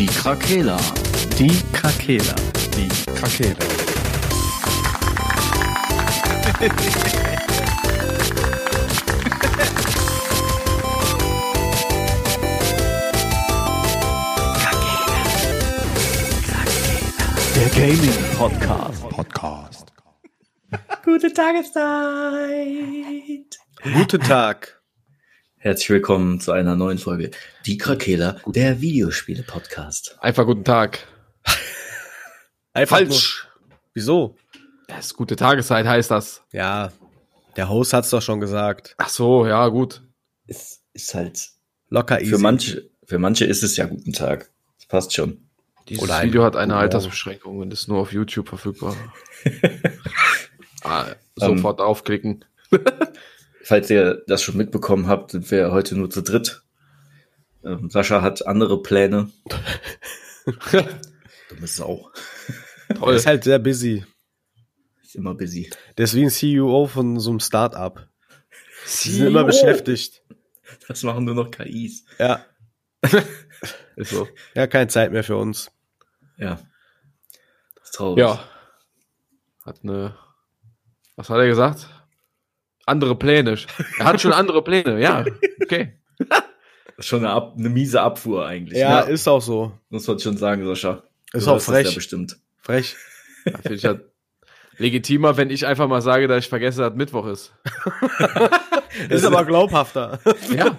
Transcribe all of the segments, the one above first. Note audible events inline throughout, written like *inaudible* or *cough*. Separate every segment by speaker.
Speaker 1: Die Krakela.
Speaker 2: Die Krakela.
Speaker 3: Die Krakela.
Speaker 2: Der Gaming Podcast.
Speaker 3: Podcast.
Speaker 2: Gute Tageszeit.
Speaker 3: Guten Tag.
Speaker 1: Herzlich willkommen zu einer neuen Folge. Die Krakela, der Videospiele-Podcast.
Speaker 4: Einfach guten Tag.
Speaker 3: Einfach
Speaker 4: Falsch.
Speaker 3: Nur. Wieso?
Speaker 4: Das ist gute Tageszeit, heißt das.
Speaker 3: Ja, der Host hat's doch schon gesagt.
Speaker 4: Ach so, ja, gut.
Speaker 1: Es ist halt,
Speaker 3: Locker easy.
Speaker 1: für manche, für manche ist es ja guten Tag. Das passt schon.
Speaker 4: Dieses
Speaker 3: Oder
Speaker 4: Video hat eine Altersbeschränkung und ist nur auf YouTube verfügbar. *laughs* ah,
Speaker 1: Ähm.
Speaker 4: sofort aufklicken. *laughs*
Speaker 1: Falls ihr das schon mitbekommen habt, sind wir heute nur zu dritt. Ähm, Sascha hat andere Pläne. Dumme Sau.
Speaker 3: Der
Speaker 4: Toll.
Speaker 3: ist halt sehr busy.
Speaker 1: Ist immer busy.
Speaker 3: Der ist wie ein CEO von so einem Start-up. Die sind
Speaker 4: E
Speaker 3: immer beschäftigt.
Speaker 1: Das machen nur noch KIs.
Speaker 3: Ja. *laughs*
Speaker 4: Ist so.
Speaker 3: Ja, keine Zeit mehr für uns.
Speaker 1: Ja. Das ist traurig.
Speaker 4: Ja. Hat eine. Was hat er gesagt? Andere Pläne. Er hat schon andere Pläne, ja. Okay.
Speaker 1: Das ist schon eine, Ab eine miese Abfuhr eigentlich.
Speaker 3: Ja,
Speaker 1: ne?
Speaker 3: ist auch so.
Speaker 1: Muss man schon sagen, Sascha.
Speaker 3: Ist
Speaker 1: Du
Speaker 3: auch
Speaker 1: hörst das Ja
Speaker 3: frech.
Speaker 1: bestimmt.
Speaker 3: Frech.
Speaker 4: Finde ich halt legitimer, wenn ich einfach mal sage, dass ich vergesse, dass Mittwoch ist.
Speaker 3: Ist aber glaubhafter.
Speaker 4: Ja.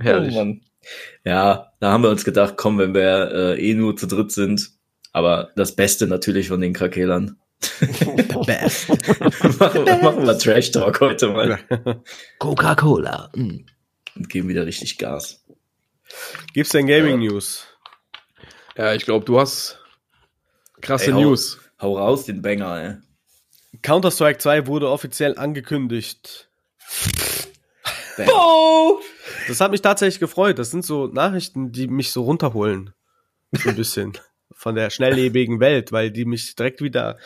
Speaker 4: Herrlich.
Speaker 1: Oh Mann. Ja, da haben wir uns gedacht, komm, wenn wir äh, eh nur zu dritt sind, aber das Beste natürlich von den Krakelern.
Speaker 3: Best.
Speaker 1: machen, wir- machen wir Trash Talk heute mal
Speaker 2: Coca-Cola.
Speaker 1: und geben wieder richtig Gas.
Speaker 3: Gibt's denn Gaming News?
Speaker 4: Ja, ich glaube, du hast krasse
Speaker 1: Ey, hau-
Speaker 4: News.
Speaker 1: Hau raus, den Banger, ey.
Speaker 3: Counter-Strike 2 wurde offiziell angekündigt.
Speaker 1: Bam.
Speaker 3: Das hat mich tatsächlich gefreut. Das sind so Nachrichten, die mich so runterholen. So ein bisschen. *laughs* Von der schnelllebigen Welt, weil die mich direkt wieder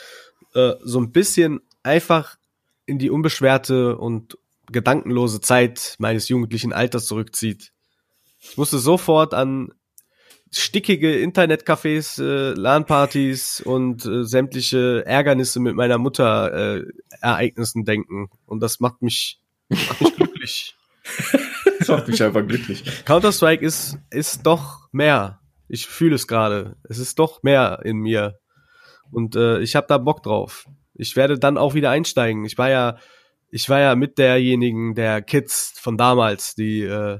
Speaker 3: äh, so ein bisschen einfach in die unbeschwerte und gedankenlose Zeit meines jugendlichen Alters zurückzieht. Ich musste sofort an stickige Internetcafés, äh, LAN-Partys und äh, sämtliche Ärgernisse mit meiner Mutter äh, Ereignissen denken. Und das macht mich, macht mich glücklich. *laughs*
Speaker 1: Das macht mich einfach glücklich.
Speaker 3: Counter-Strike ist, ist doch mehr. Ich fühle es gerade. Es ist doch mehr in mir. Und äh, ich habe da Bock drauf. Ich werde dann auch wieder einsteigen. Ich war ja, ich war ja mit derjenigen der Kids von damals, die äh,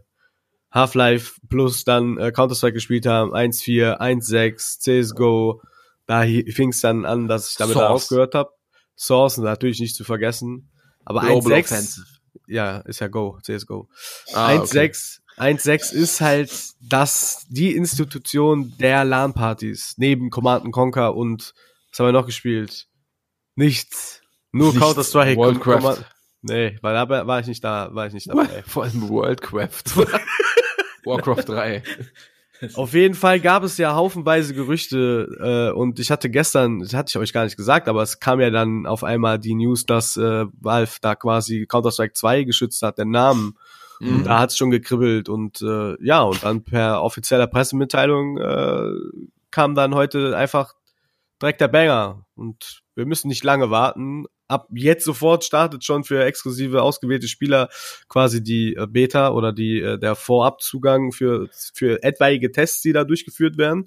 Speaker 3: Half-Life plus dann äh, Counter-Strike gespielt haben. 1.4, 1.6, CSGO. Da fing es dann an, dass ich damit
Speaker 4: Source.
Speaker 3: aufgehört habe. Source natürlich nicht zu vergessen. Aber
Speaker 4: Global
Speaker 3: 1.6,
Speaker 4: Offensive.
Speaker 3: ja, ist ja Go, CSGO.
Speaker 4: Ah, okay.
Speaker 3: 1.6 1.6 ist halt das, die Institution der LAN-Partys, neben Command Conquer und, was haben wir noch gespielt? Nichts. Nur. Counter-Strike.
Speaker 4: Worldcraft.
Speaker 3: Command- Nee, weil da war ich nicht da, war ich nicht dabei. *laughs*
Speaker 4: Vor allem Worldcraft. *laughs* Warcraft 3.
Speaker 3: Auf jeden Fall gab es ja haufenweise Gerüchte äh, und ich hatte gestern, das hatte ich euch gar nicht gesagt, aber es kam ja dann auf einmal die News, dass äh, Valve da quasi Counter-Strike 2 geschützt hat, den Namen.
Speaker 4: Mhm.
Speaker 3: da hat's schon gekribbelt und äh, ja, und dann per offizieller Pressemitteilung äh, kam dann heute einfach direkt der Banger. Und wir müssen nicht lange warten. Ab jetzt sofort startet schon für exklusive ausgewählte Spieler quasi die äh, Beta oder die äh, der Vorabzugang für für etwaige Tests, die da durchgeführt werden.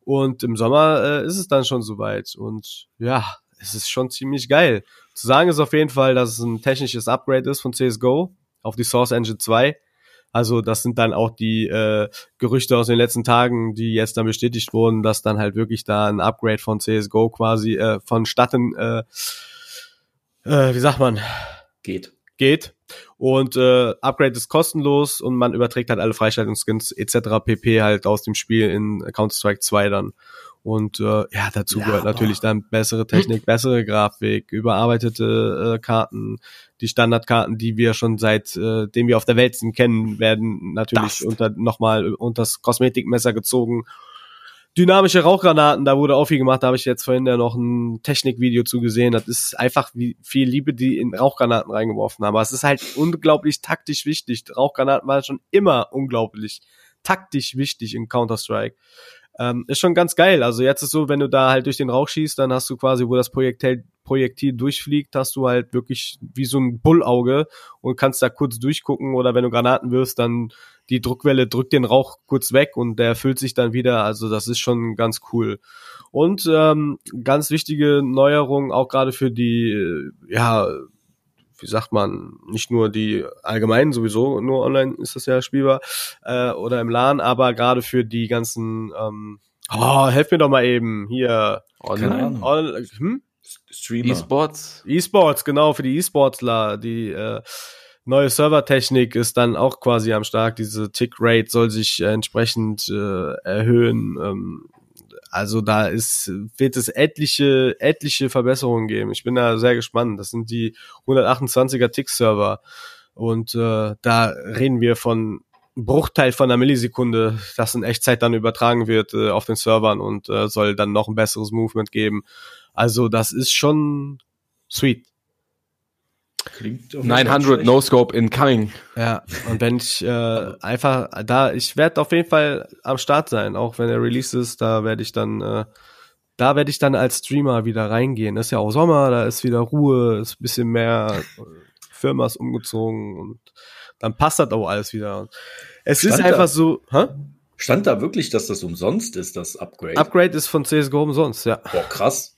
Speaker 3: Und im Sommer äh, ist es dann schon soweit. Und ja, es ist schon ziemlich geil. Zu sagen ist auf jeden Fall, dass es ein technisches Upgrade ist von CSGO auf die Source Engine 2. Also das sind dann auch die äh, Gerüchte aus den letzten Tagen, die jetzt dann bestätigt wurden, dass dann halt wirklich da ein Upgrade von CSGO quasi äh, vonstatten, äh, äh, wie sagt man,
Speaker 1: Geht.
Speaker 3: geht. Und äh, Upgrade ist kostenlos und man überträgt halt alle Freischaltungsskins etc. pp. halt aus dem Spiel in Counter-Strike 2 dann. Und äh, ja, dazu gehört natürlich dann bessere Technik, bessere Grafik, überarbeitete äh, Karten, die Standardkarten, die wir schon seit äh, dem wir auf der Welt sind kennen, werden natürlich unter nochmal unter das Kosmetikmesser gezogen. dynamische Rauchgranaten, da wurde auch viel gemacht, da habe ich jetzt vorhin ja noch ein Technikvideo zu gesehen. Das ist einfach wie viel Liebe, die in Rauchgranaten reingeworfen haben. Aber es ist halt unglaublich taktisch wichtig. Rauchgranaten waren schon immer unglaublich taktisch wichtig in Counter-Strike. Ähm, ist schon ganz geil. Also jetzt ist so, wenn du da halt durch den Rauch schießt, dann hast du quasi, wo das Projektil, Projektil durchfliegt, hast du halt wirklich wie so ein Bullauge und kannst da kurz durchgucken oder wenn du Granaten wirfst, dann die Druckwelle drückt den Rauch kurz weg und der füllt sich dann wieder. Also das ist schon ganz cool. Und ähm, ganz wichtige Neuerung auch gerade für die, äh, ja, wie sagt man, nicht nur die allgemeinen sowieso, nur online ist das ja spielbar äh, oder im LAN, aber gerade für die ganzen, ähm, oh, helf mir doch mal eben hier.
Speaker 1: Keine Ahnung.
Speaker 3: On, hm?
Speaker 1: Streamer.
Speaker 4: E-Sports.
Speaker 3: E-Sports, genau, für die E-Sportler, die äh, neue Servertechnik ist dann auch quasi am Start. Diese Tick-Rate soll sich äh, entsprechend äh, erhöhen. Ähm, also da ist, wird es etliche, etliche Verbesserungen geben. Ich bin da sehr gespannt. Das sind die 128er Tick-Server. Und äh, da reden wir von Bruchteil von einer Millisekunde, das in Echtzeit dann übertragen wird äh, auf den Servern und äh, soll dann noch ein besseres Movement geben. Also das ist schon sweet.
Speaker 1: Klingt auf jeden Fall
Speaker 4: 900
Speaker 1: schlecht.
Speaker 4: No Scope incoming.
Speaker 3: Ja, und wenn ich äh, einfach da, ich werde auf jeden Fall am Start sein, auch wenn er Release ist, da werde ich dann, äh, da werde ich dann als Streamer wieder reingehen. Das ist ja auch Sommer, da ist wieder Ruhe, ist ein bisschen mehr, äh, Firma ist umgezogen und dann passt das auch alles wieder. Es ist
Speaker 1: Stand
Speaker 3: einfach
Speaker 1: da-
Speaker 3: so, hä?
Speaker 1: Stand da wirklich, dass das umsonst ist, das Upgrade?
Speaker 3: Upgrade ist von CSGO umsonst, ja.
Speaker 1: Boah, krass.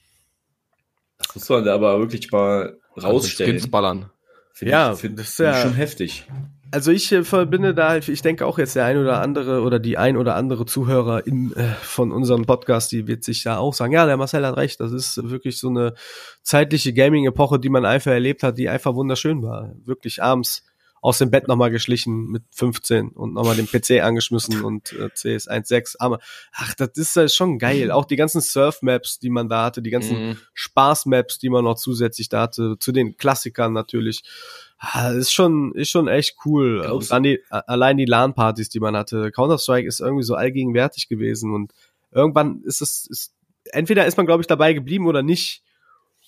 Speaker 1: Das muss man da aber wirklich mal rausstellen.
Speaker 4: Skins ballern.
Speaker 1: Finde
Speaker 3: Ja,
Speaker 1: ich, find,
Speaker 3: das ist
Speaker 1: find ich
Speaker 3: ja-
Speaker 1: schon heftig.
Speaker 3: Also ich äh, verbinde da, halt- ich denke auch jetzt der ein oder andere oder die ein oder andere Zuhörer in, äh, von unserem Podcast, die wird sich da auch sagen, ja, der Marcel hat recht, das ist wirklich so eine zeitliche Gaming-Epoche, die man einfach erlebt hat, die einfach wunderschön war. Wirklich abends aus dem Bett nochmal geschlichen mit 15 und nochmal den PC angeschmissen und äh, CS 1.6. Aber ach, das ist äh, schon geil. Auch die ganzen Surf-Maps, die man da hatte, die ganzen
Speaker 4: Mhm.
Speaker 3: Spaß-Maps, die man noch zusätzlich da hatte, zu den Klassikern natürlich. Ah, ist schon, ist schon echt cool. Die, allein die LAN-Partys, die man hatte. Counter-Strike ist irgendwie so allgegenwärtig gewesen und irgendwann ist es, ist, entweder ist man, glaube ich, dabei geblieben oder nicht.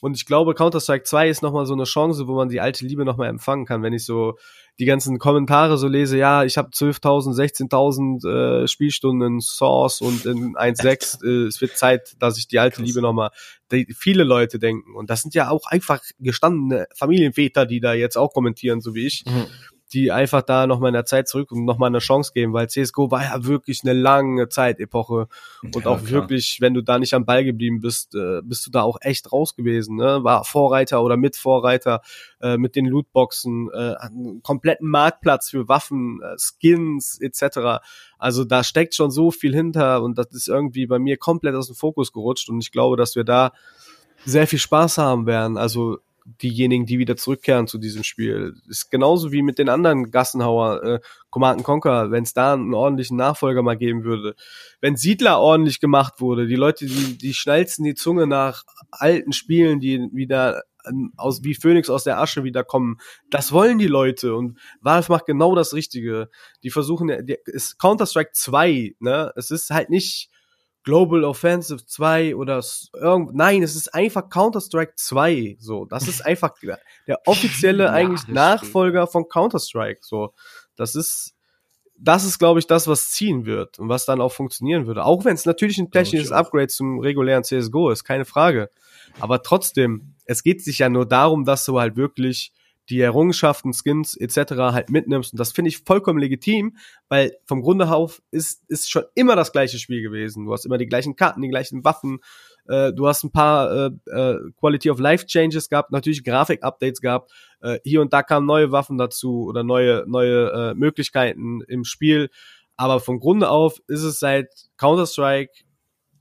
Speaker 3: Und ich glaube, Counter-Strike 2 ist nochmal so eine Chance, wo man die alte Liebe nochmal empfangen kann, wenn ich so die ganzen Kommentare so lese, ja, ich habe 12.000, 16.000 äh, Spielstunden in Source und in 1.6, *laughs* äh, es wird Zeit, dass ich die alte
Speaker 1: Krass.
Speaker 3: Liebe nochmal, die viele Leute denken. Und das sind ja auch einfach gestandene Familienväter, die da jetzt auch kommentieren, so wie ich,
Speaker 4: Mhm.
Speaker 3: Die einfach da nochmal in der Zeit zurück und nochmal eine Chance geben, weil CSGO war ja wirklich eine lange Zeitepoche. Und
Speaker 1: Ja,
Speaker 3: auch
Speaker 1: klar.
Speaker 3: wirklich, wenn du da nicht am Ball geblieben bist, äh, bist du da auch echt raus gewesen. Ne? War Vorreiter oder Mitvorreiter äh, mit den Lootboxen, äh, einen kompletten Marktplatz für Waffen, äh, Skins etc. Also da steckt schon so viel hinter und das ist irgendwie bei mir komplett aus dem Fokus gerutscht und ich glaube, dass wir da sehr viel Spaß haben werden. Also diejenigen, die wieder zurückkehren zu diesem Spiel. Ist genauso wie mit den anderen Gassenhauer, äh, Command Conquer, wenn es da einen ordentlichen Nachfolger mal geben würde. Wenn Siedler ordentlich gemacht wurde, die Leute, die, die schnellsten die Zunge nach alten Spielen, die wieder ähm, aus, wie Phoenix aus der Asche wieder kommen. Das wollen die Leute und Valve macht genau das Richtige. Die versuchen, die, ist Counter-Strike 2, ne? Es ist halt nicht Global Offensive 2 oder irgend, nein, es ist einfach Counter-Strike 2, so. Das ist *laughs* einfach der offizielle *laughs*
Speaker 4: Ja,
Speaker 3: eigentlich
Speaker 4: stimmt.
Speaker 3: Nachfolger von Counter-Strike, so. Das ist, das ist, glaube ich, das, was ziehen wird und was dann auch funktionieren würde. Auch wenn es natürlich ein technisches. Upgrade zum regulären CSGO ist, keine Frage. Aber trotzdem, es geht sich ja nur darum, dass du halt wirklich die Errungenschaften, Skins etc. halt mitnimmst. Und das finde ich vollkommen legitim, weil vom Grunde auf ist, ist schon immer das gleiche Spiel gewesen. Du hast immer die gleichen Karten, die gleichen Waffen. Äh, du hast ein paar äh, äh, Quality of Life Changes gehabt, natürlich Grafik-Updates gehabt. Äh, hier und da kamen neue Waffen dazu oder neue, neue äh, Möglichkeiten im Spiel. Aber vom Grunde auf ist es seit Counter-Strike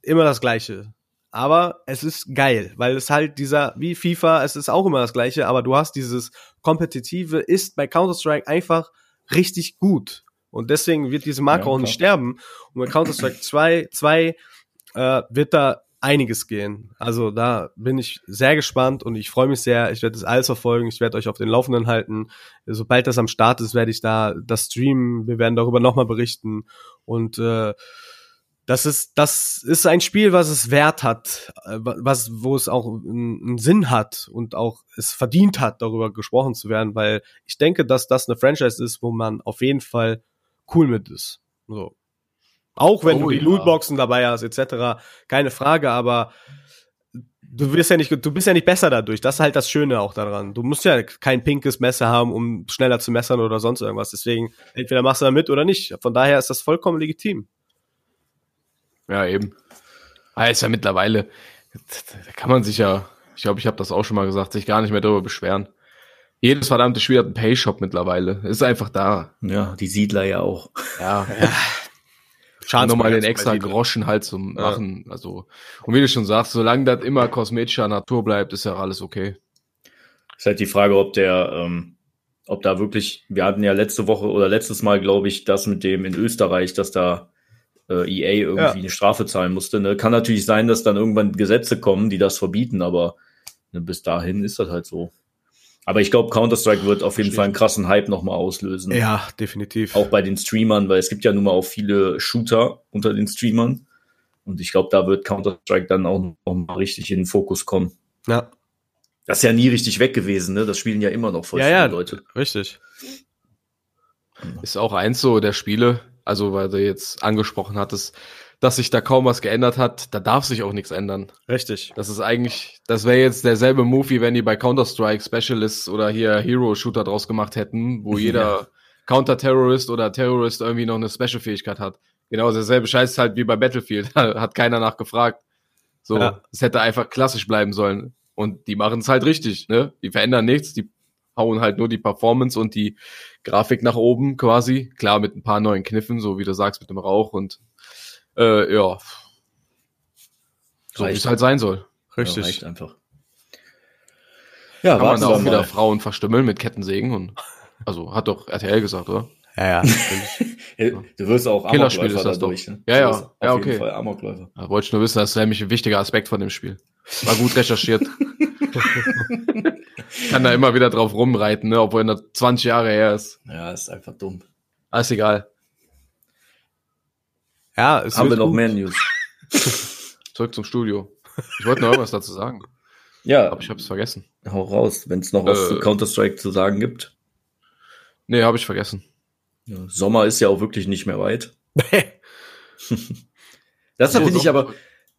Speaker 3: immer das Gleiche. Aber es ist geil, weil es halt dieser, wie FIFA, es ist auch immer das Gleiche, aber du hast dieses Kompetitive, ist bei Counter-Strike einfach richtig gut. Und deswegen wird diese Marke
Speaker 1: Ja,
Speaker 3: auch nicht sterben. Und bei Counter-Strike *laughs* 2, 2 äh, wird da einiges gehen. Also da bin ich sehr gespannt und ich freue mich sehr. Ich werde das alles verfolgen. Ich werde euch auf den Laufenden halten. Sobald das am Start ist, werde ich da das streamen. Wir werden darüber nochmal berichten. Und äh, Das ist, das ist ein Spiel, was es wert hat, äh, was, wo es auch einen, einen Sinn hat und auch es verdient hat, darüber gesprochen zu werden, weil ich denke, dass das eine Franchise ist, wo man auf jeden Fall cool mit ist. So. Auch wenn
Speaker 4: Oh,
Speaker 3: du die
Speaker 4: ja.
Speaker 3: Lootboxen dabei hast, etc., keine Frage, aber du wirst ja nicht, du bist ja nicht besser dadurch. Das ist halt das Schöne auch daran. Du musst ja kein pinkes Messer haben, um schneller zu messern oder sonst irgendwas. Deswegen, entweder machst du da mit oder nicht. Von daher ist das vollkommen legitim.
Speaker 4: Ja, eben. Ah, ist ja mittlerweile, da kann man sich ja, ich glaube, ich habe das auch schon mal gesagt, sich gar nicht mehr darüber beschweren. Jedes verdammte Spiel hat einen Payshop mittlerweile. Ist einfach da.
Speaker 1: Ja, die Siedler ja auch.
Speaker 4: Ja.
Speaker 3: Schade,
Speaker 4: nochmal den extra Groschen halt zum
Speaker 3: Ja.
Speaker 4: machen. Also, und wie du schon sagst, solange das immer kosmetischer Natur bleibt, ist ja alles okay.
Speaker 1: Ist halt die Frage, ob der, ähm, ob da wirklich, wir hatten ja letzte Woche oder letztes Mal, glaube ich, das mit dem in Österreich, dass da äh, EA irgendwie
Speaker 3: Ja.
Speaker 1: eine Strafe zahlen musste. Ne? Kann natürlich sein, dass dann irgendwann Gesetze kommen, die das verbieten, aber ne, bis dahin ist das halt so. Aber ich glaube, Counter-Strike wird auf jeden
Speaker 3: Verstehe.
Speaker 1: Fall einen krassen Hype nochmal auslösen.
Speaker 3: Ja, definitiv.
Speaker 1: Auch bei den Streamern, weil es gibt ja nun mal auch viele Shooter unter den Streamern. Und ich glaube, da wird Counter-Strike dann auch noch mal richtig in den Fokus kommen.
Speaker 3: Ja,
Speaker 1: Das ist ja nie richtig weg gewesen, ne? Das spielen ja immer noch voll
Speaker 3: ja,
Speaker 1: viele
Speaker 3: ja,
Speaker 1: Leute.
Speaker 3: richtig.
Speaker 4: Ist auch eins so der Spiele, also weil du jetzt angesprochen hattest, dass sich da kaum was geändert hat, da darf sich auch nichts ändern.
Speaker 3: Richtig.
Speaker 4: Das ist eigentlich, das wäre jetzt derselbe Move, wie wenn die bei Counter-Strike Specialists oder hier Hero-Shooter draus gemacht hätten, wo *laughs* jeder Counter-Terrorist oder Terrorist irgendwie noch eine Special-Fähigkeit hat. Genau, derselbe Scheiß halt wie bei Battlefield. *laughs* hat keiner nachgefragt. So,
Speaker 3: Ja.
Speaker 4: es hätte einfach klassisch bleiben sollen. Und die machen es halt richtig, ne? Die verändern nichts, die hauen halt nur die Performance und die Grafik nach oben quasi. Klar, mit ein paar neuen Kniffen, so wie du sagst, mit dem Rauch und äh, ja. So wie es halt sein soll.
Speaker 1: Ja,
Speaker 3: Richtig.
Speaker 1: reicht einfach. Ja,
Speaker 4: Kann man da auch wieder
Speaker 1: mal.
Speaker 4: Frauen verstümmeln mit Kettensägen und also hat doch RTL gesagt, oder?
Speaker 3: ja, *laughs* ja.
Speaker 1: Du wirst auch
Speaker 4: Killerspiel
Speaker 1: Amokläufer
Speaker 4: ist das
Speaker 1: dadurch.
Speaker 4: doch.
Speaker 1: Ne?
Speaker 4: Ja, ja.
Speaker 1: Auf
Speaker 4: Ja,
Speaker 1: jeden
Speaker 4: okay.
Speaker 1: Fall Amokläufer.
Speaker 4: Da wollte ich nur wissen, das ist nämlich ein wichtiger Aspekt von dem Spiel. War gut recherchiert. *laughs* Kann da immer wieder drauf rumreiten, ne, obwohl er 20 Jahre her ist.
Speaker 1: Ja, ist einfach dumm.
Speaker 4: Alles egal.
Speaker 3: Ja, es
Speaker 1: Haben wir noch
Speaker 3: gut.
Speaker 1: mehr News? *laughs*
Speaker 4: Zurück zum Studio. Ich wollte noch irgendwas dazu sagen,
Speaker 1: Ja,
Speaker 4: aber ich habe es vergessen.
Speaker 1: hau raus, wenn es noch was
Speaker 4: Äh.
Speaker 1: zu Counter-Strike zu sagen gibt.
Speaker 4: Nee, habe ich vergessen.
Speaker 1: Ja, Sommer ist ja auch wirklich nicht mehr weit. *laughs* Das
Speaker 4: So,
Speaker 1: finde ich
Speaker 4: so.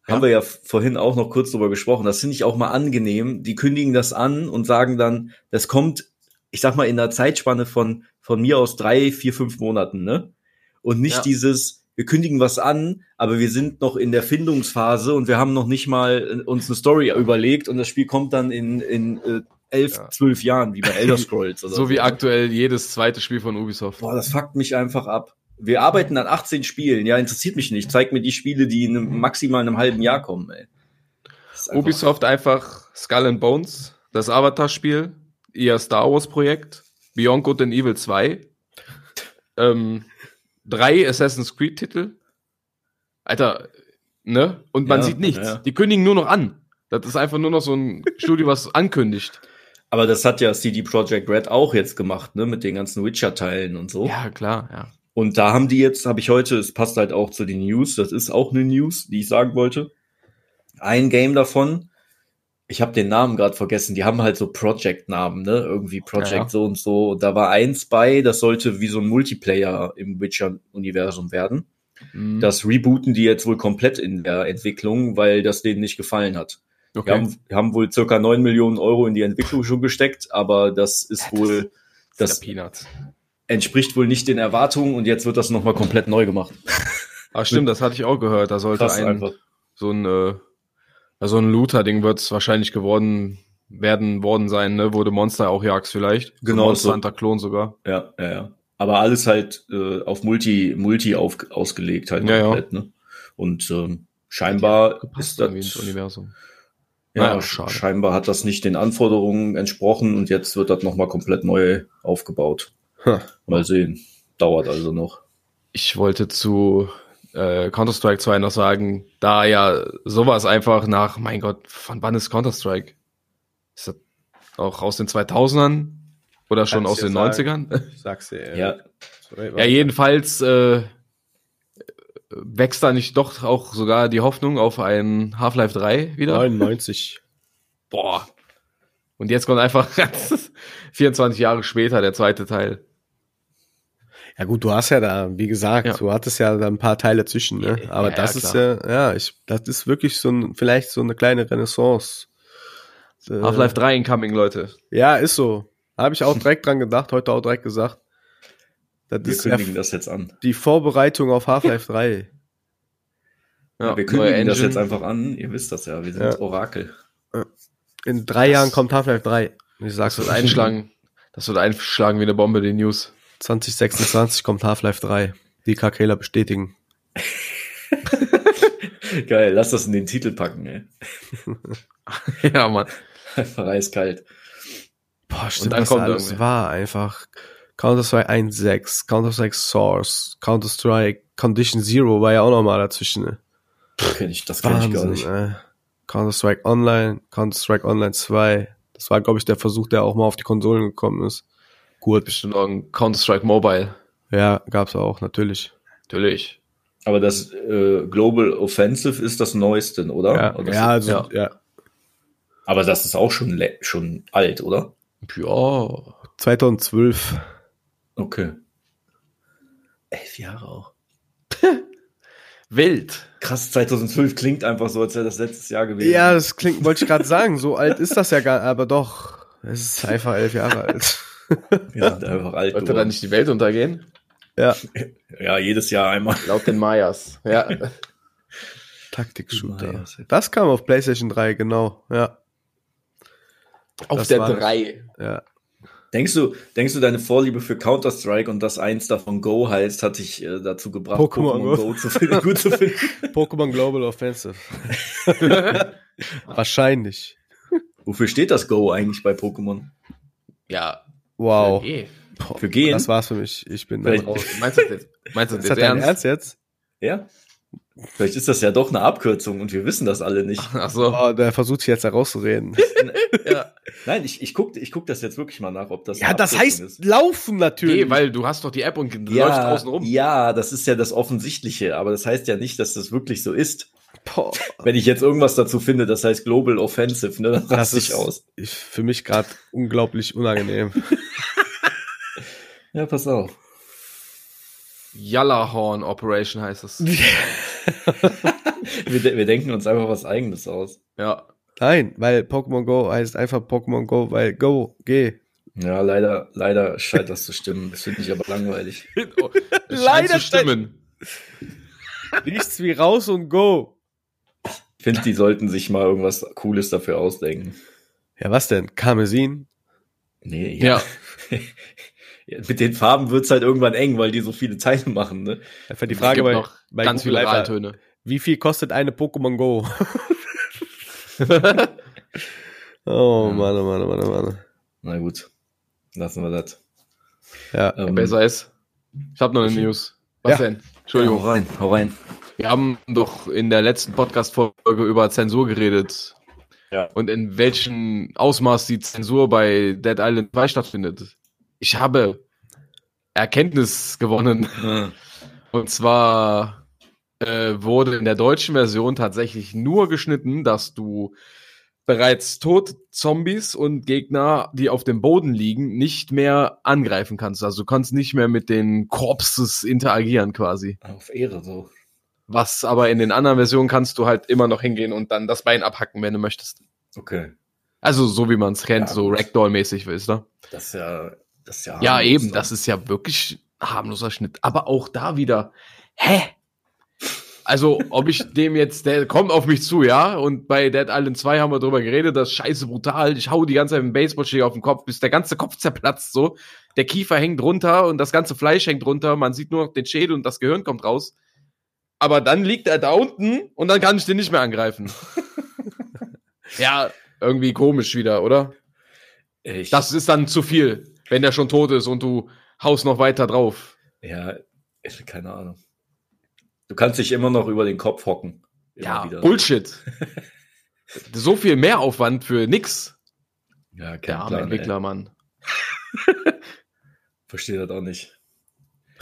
Speaker 1: Haben wir ja vorhin auch noch kurz drüber gesprochen, das finde ich auch mal angenehm. Die kündigen das an und sagen dann, das kommt, ich sag mal, in einer Zeitspanne von, von mir aus drei, vier, fünf Monaten, ne? Und nicht
Speaker 4: Ja.
Speaker 1: dieses, wir kündigen was an, aber wir sind noch in der Findungsphase und wir haben noch nicht mal äh, uns eine Story überlegt und das Spiel kommt dann in, in äh, elf,
Speaker 4: Ja.
Speaker 1: zwölf Jahren, wie bei Elder *laughs* Scrolls oder
Speaker 4: So wie aktuell jedes zweite Spiel von Ubisoft.
Speaker 1: Boah, das fuckt mich einfach ab. Wir arbeiten an 18 Spielen. Ja, interessiert mich nicht. Zeig mir die Spiele, die in einem, maximal in einem halben Jahr kommen, ey. Einfach-
Speaker 4: Ubisoft einfach Skull and Bones, das Avatar-Spiel, ihr Star Wars-Projekt, Beyond Good and Evil 2, ähm, drei Assassin's Creed-Titel. Alter, ne? Und man
Speaker 1: Ja,
Speaker 4: sieht nichts.
Speaker 1: ja.
Speaker 4: Die kündigen nur noch an. Das ist einfach nur noch so ein Studio, was ankündigt.
Speaker 1: Aber das hat ja CD Projekt Red auch jetzt gemacht, ne, mit den ganzen Witcher-Teilen und so.
Speaker 4: Ja, klar, ja.
Speaker 1: Und da haben die jetzt, habe ich heute, es passt halt auch zu den News, das ist auch eine News, die ich sagen wollte. Ein Game davon, ich habe den Namen gerade vergessen, die haben halt so Project-Namen, ne? Irgendwie Project
Speaker 4: Ja, ja.
Speaker 1: so und so. Und da war eins bei, das sollte wie so ein Multiplayer im Witcher-Universum werden.
Speaker 4: Mhm.
Speaker 1: Das rebooten die jetzt wohl komplett in der Entwicklung, weil das denen nicht gefallen hat. Wir,
Speaker 4: okay.
Speaker 1: haben, wir haben wohl circa neun Millionen Euro in die Entwicklung schon gesteckt, aber das ist wohl, das
Speaker 4: Der Peanuts.
Speaker 1: Entspricht wohl nicht den Erwartungen und jetzt wird das nochmal komplett neu gemacht. *laughs*
Speaker 4: Ah, stimmt, das hatte ich auch gehört. Da sollte
Speaker 1: Krass
Speaker 4: ein,
Speaker 1: einfach.
Speaker 4: so ein, äh, ja, so ein Looter-Ding wird es wahrscheinlich geworden werden worden sein, ne? Wurde Monster auch jagst vielleicht.
Speaker 1: Genau,
Speaker 4: so. Monster
Speaker 1: so.
Speaker 4: Hunter Klon sogar.
Speaker 1: Ja, ja, ja. Aber alles halt äh, auf Multi, Multi auf, ausgelegt halt
Speaker 4: Ja, ja.
Speaker 1: komplett, ne? Und ähm, scheinbar ist
Speaker 4: irgendwie ins
Speaker 1: das,
Speaker 4: Universum.
Speaker 1: ja,
Speaker 4: schade.
Speaker 1: scheinbar hat das nicht den Anforderungen entsprochen und jetzt wird das nochmal komplett neu aufgebaut.
Speaker 3: Ha.
Speaker 1: Mal sehen. Dauert also noch.
Speaker 4: Ich wollte zu äh, Counter-Strike 2 noch sagen, da ja sowas einfach nach, mein Gott, von wann ist Counter-Strike? Ist das auch aus den 2000ern? Oder schon
Speaker 3: Kannst
Speaker 4: aus den
Speaker 3: sagen.
Speaker 4: 90ern?
Speaker 3: Sag's dir.
Speaker 1: Ja,
Speaker 4: Ja, jedenfalls äh, wächst da nicht doch auch sogar die Hoffnung auf ein Half-Life 3 wieder?
Speaker 3: 99.
Speaker 4: Boah. Und jetzt kommt einfach *laughs* 24 Jahre später der zweite Teil.
Speaker 3: Ja gut, du hast ja da, wie gesagt,
Speaker 4: Ja.
Speaker 3: du hattest ja da ein paar Teile zwischen, ne?
Speaker 4: Ja,
Speaker 3: Aber
Speaker 4: ja,
Speaker 3: das
Speaker 4: klar.
Speaker 3: ist ja, ja, ich, das ist wirklich so ein, vielleicht so eine kleine Renaissance. Äh,
Speaker 4: Half-Life 3 incoming, Leute.
Speaker 3: Ja, ist so. Habe ich auch direkt dran gedacht, heute auch direkt gesagt. Das
Speaker 1: Wir
Speaker 3: ist ja
Speaker 1: kündigen das jetzt an.
Speaker 3: die Vorbereitung auf Half-Life 3.
Speaker 1: Ja, wir kündigen das jetzt einfach an. Ihr wisst das ja, wir sind
Speaker 3: Ja.
Speaker 1: Orakel.
Speaker 3: In drei Jahren kommt Half-Life 3. Ich sag's
Speaker 4: Das
Speaker 3: euch.
Speaker 4: wird einschlagen. Das wird einschlagen wie eine Bombe, die News.
Speaker 3: 2026 kommt Half-Life 3. Die Kakela bestätigen. *laughs*
Speaker 1: Geil, lass das in den Titel packen, ey. *laughs*
Speaker 4: ja, Mann.
Speaker 1: Einfach eiskalt.
Speaker 3: Boah,
Speaker 4: Und dann
Speaker 3: was
Speaker 4: kommt irgendwer.
Speaker 3: war einfach. Counter-Strike 1.6, Counter-Strike Source, Counter-Strike Condition Zero war ja auch nochmal dazwischen. Ne?
Speaker 1: Kenn ich, das kenn ich gar nicht.
Speaker 3: Counter-Strike Online, Counter-Strike Online 2. Das war, glaube ich, der Versuch, der auch mal auf die Konsolen gekommen ist. Gut,
Speaker 4: Bestimmt auch ein Counter-Strike Mobile.
Speaker 3: ja, gab's auch, natürlich.
Speaker 4: Natürlich.
Speaker 1: Aber das äh, Global Offensive ist das Neueste, oder?
Speaker 3: Ja,
Speaker 1: Oder
Speaker 3: ja, also, ja.
Speaker 1: Aber das ist auch schon, schon alt, oder?
Speaker 4: Ja.
Speaker 3: 2012.
Speaker 1: Okay. Elf Jahre auch. *laughs*
Speaker 4: Wild.
Speaker 1: Krass, 2012 klingt einfach so, als wäre das letztes Jahr gewesen.
Speaker 3: Ja, das klingt, wollte ich gerade sagen, so alt ist das ja gar aber doch. Es ist einfach elf Jahre alt. *laughs*
Speaker 1: Wir sind einfach alt
Speaker 4: Sollte da nicht die Welt untergehen?
Speaker 3: Ja, *laughs*
Speaker 1: Ja, jedes Jahr einmal.
Speaker 4: Laut den Mayas. Ja. *laughs*
Speaker 3: Taktik-Shooter. Das kam auf PlayStation 3, genau. Ja,
Speaker 4: Auf
Speaker 3: Das
Speaker 4: der
Speaker 3: war das.
Speaker 4: 3.
Speaker 3: ja.
Speaker 1: Denkst du, denkst du, deine Vorliebe für Counter-Strike und dass eins davon Go heißt, hat dich äh, dazu gebracht,
Speaker 3: Pokémon
Speaker 1: Pokémon,
Speaker 3: Go.
Speaker 1: Go. zu finden, gut zu finden?
Speaker 3: Pokémon Global Offensive. Wahrscheinlich.
Speaker 1: Wofür steht das Go eigentlich bei Pokémon?
Speaker 4: Ja.
Speaker 3: Wow.
Speaker 4: Eh.
Speaker 3: Boah,
Speaker 1: Für gehen?
Speaker 3: Das war's für mich. Ich bin
Speaker 1: Vielleicht-
Speaker 4: Oh, meinst du das jetzt, meinst du das
Speaker 3: Ist
Speaker 4: jetzt
Speaker 3: das dein
Speaker 4: ernst?
Speaker 3: Ernst jetzt?
Speaker 1: Ja? Vielleicht ist das ja doch eine Abkürzung und wir wissen das alle nicht.
Speaker 4: Ach so.
Speaker 3: Oh, der versucht sich jetzt herauszureden. *laughs*
Speaker 4: Ja.
Speaker 1: Nein, ich, ich guck, ich guck das jetzt wirklich mal nach, ob das
Speaker 3: ja,
Speaker 1: eine
Speaker 3: das heißt laufen natürlich.
Speaker 4: Nee, weil du hast doch die App und läufst
Speaker 1: ja,
Speaker 4: draußen rum.
Speaker 1: ja, das ist ja das Offensichtliche, aber das heißt ja nicht, dass das wirklich so ist.
Speaker 3: Boah,
Speaker 1: Wenn ich jetzt irgendwas dazu finde, das heißt Global Offensive, ne, dann
Speaker 3: das
Speaker 1: raste ich aus.
Speaker 3: ich, für mich gerade unglaublich unangenehm. *laughs*
Speaker 1: Ja, pass auf.
Speaker 4: Yellowhorn Operation heißt es. *laughs*
Speaker 1: Wir, de wir denken uns einfach was Eigenes aus.
Speaker 4: Ja.
Speaker 3: Nein, weil Pokémon Go heißt einfach Pokémon Go, weil Go, geh.
Speaker 1: Ja, leider, leider scheint das zu stimmen. Das finde ich aber langweilig. *laughs*
Speaker 4: Oh,
Speaker 3: Leider
Speaker 4: zu stimmen.
Speaker 3: Nichts wie raus und go.
Speaker 1: Ich finde, die sollten sich mal irgendwas Cooles dafür ausdenken.
Speaker 3: Ja, was denn? Karmesin?
Speaker 1: Nee,
Speaker 4: Ja.
Speaker 1: Ja, *laughs* Mit den Farben wird's halt irgendwann eng, weil die so viele Teile machen, ne?
Speaker 3: Einfach die
Speaker 4: Es
Speaker 3: Frage bei,
Speaker 4: noch
Speaker 3: bei
Speaker 4: ganz
Speaker 3: Google
Speaker 4: viele Raltöne.
Speaker 3: Wie viel kostet eine Pokémon Go? *laughs* oh Mann, oh Mann, oh Mann, oh Mann.
Speaker 1: Na gut. Lassen wir das.
Speaker 3: Ja,
Speaker 1: Ähm,
Speaker 4: Besser ist. Ich habe noch eine News. Was
Speaker 3: Ja.
Speaker 4: denn? Entschuldigung.
Speaker 1: Hau rein, hau rein.
Speaker 4: Wir haben doch in der letzten Podcast-Folge über Zensur geredet.
Speaker 1: Ja.
Speaker 4: Und in welchem Ausmaß die Zensur bei Dead Island 2 stattfindet. Ich habe Erkenntnis gewonnen.
Speaker 1: Ah,
Speaker 4: Und zwar äh, wurde in der deutschen Version tatsächlich nur geschnitten, dass du bereits tote Zombies und Gegner, die auf dem Boden liegen, nicht mehr angreifen kannst. Also du kannst nicht mehr mit den Corpses interagieren quasi.
Speaker 1: Auf Ehre so.
Speaker 4: Was aber in den anderen Versionen kannst du halt immer noch hingehen und dann das Bein abhacken, wenn du möchtest.
Speaker 1: Okay.
Speaker 4: Also so wie man es kennt,
Speaker 1: Ja,
Speaker 4: so. Ragdoll-mäßig ist, ne?
Speaker 1: Das ist ja, das ist ja.
Speaker 4: Ja, eben,
Speaker 1: dann.
Speaker 4: das ist ja wirklich harmloser Schnitt. Aber auch da wieder, hä? Also, ob ich *laughs* dem jetzt, der kommt auf mich zu, ja? Und bei Dead Island 2 haben wir drüber geredet, das ist scheiße brutal. Ich hau die ganze Zeit mit dem Baseballschläger auf den Kopf, bis der ganze Kopf zerplatzt, so. Der Kiefer hängt runter und das ganze Fleisch hängt runter. Man sieht nur noch den Schädel und das Gehirn kommt raus. Aber dann liegt er da unten und dann kann ich den nicht mehr angreifen. *laughs* ja, irgendwie komisch wieder, oder?
Speaker 1: Ich,
Speaker 4: Das ist dann zu viel, wenn der schon tot ist und du haust noch weiter drauf.
Speaker 1: ja, ich- keine Ahnung. Du kannst dich immer noch über den Kopf hocken.
Speaker 4: Ja,
Speaker 1: wieder.
Speaker 4: Bullshit. *laughs* so viel Mehraufwand für nix.
Speaker 1: Ja, kein
Speaker 4: Der arme
Speaker 1: Plan,
Speaker 4: Entwickler, Mann.
Speaker 1: Ey. *laughs* Verstehe das auch nicht.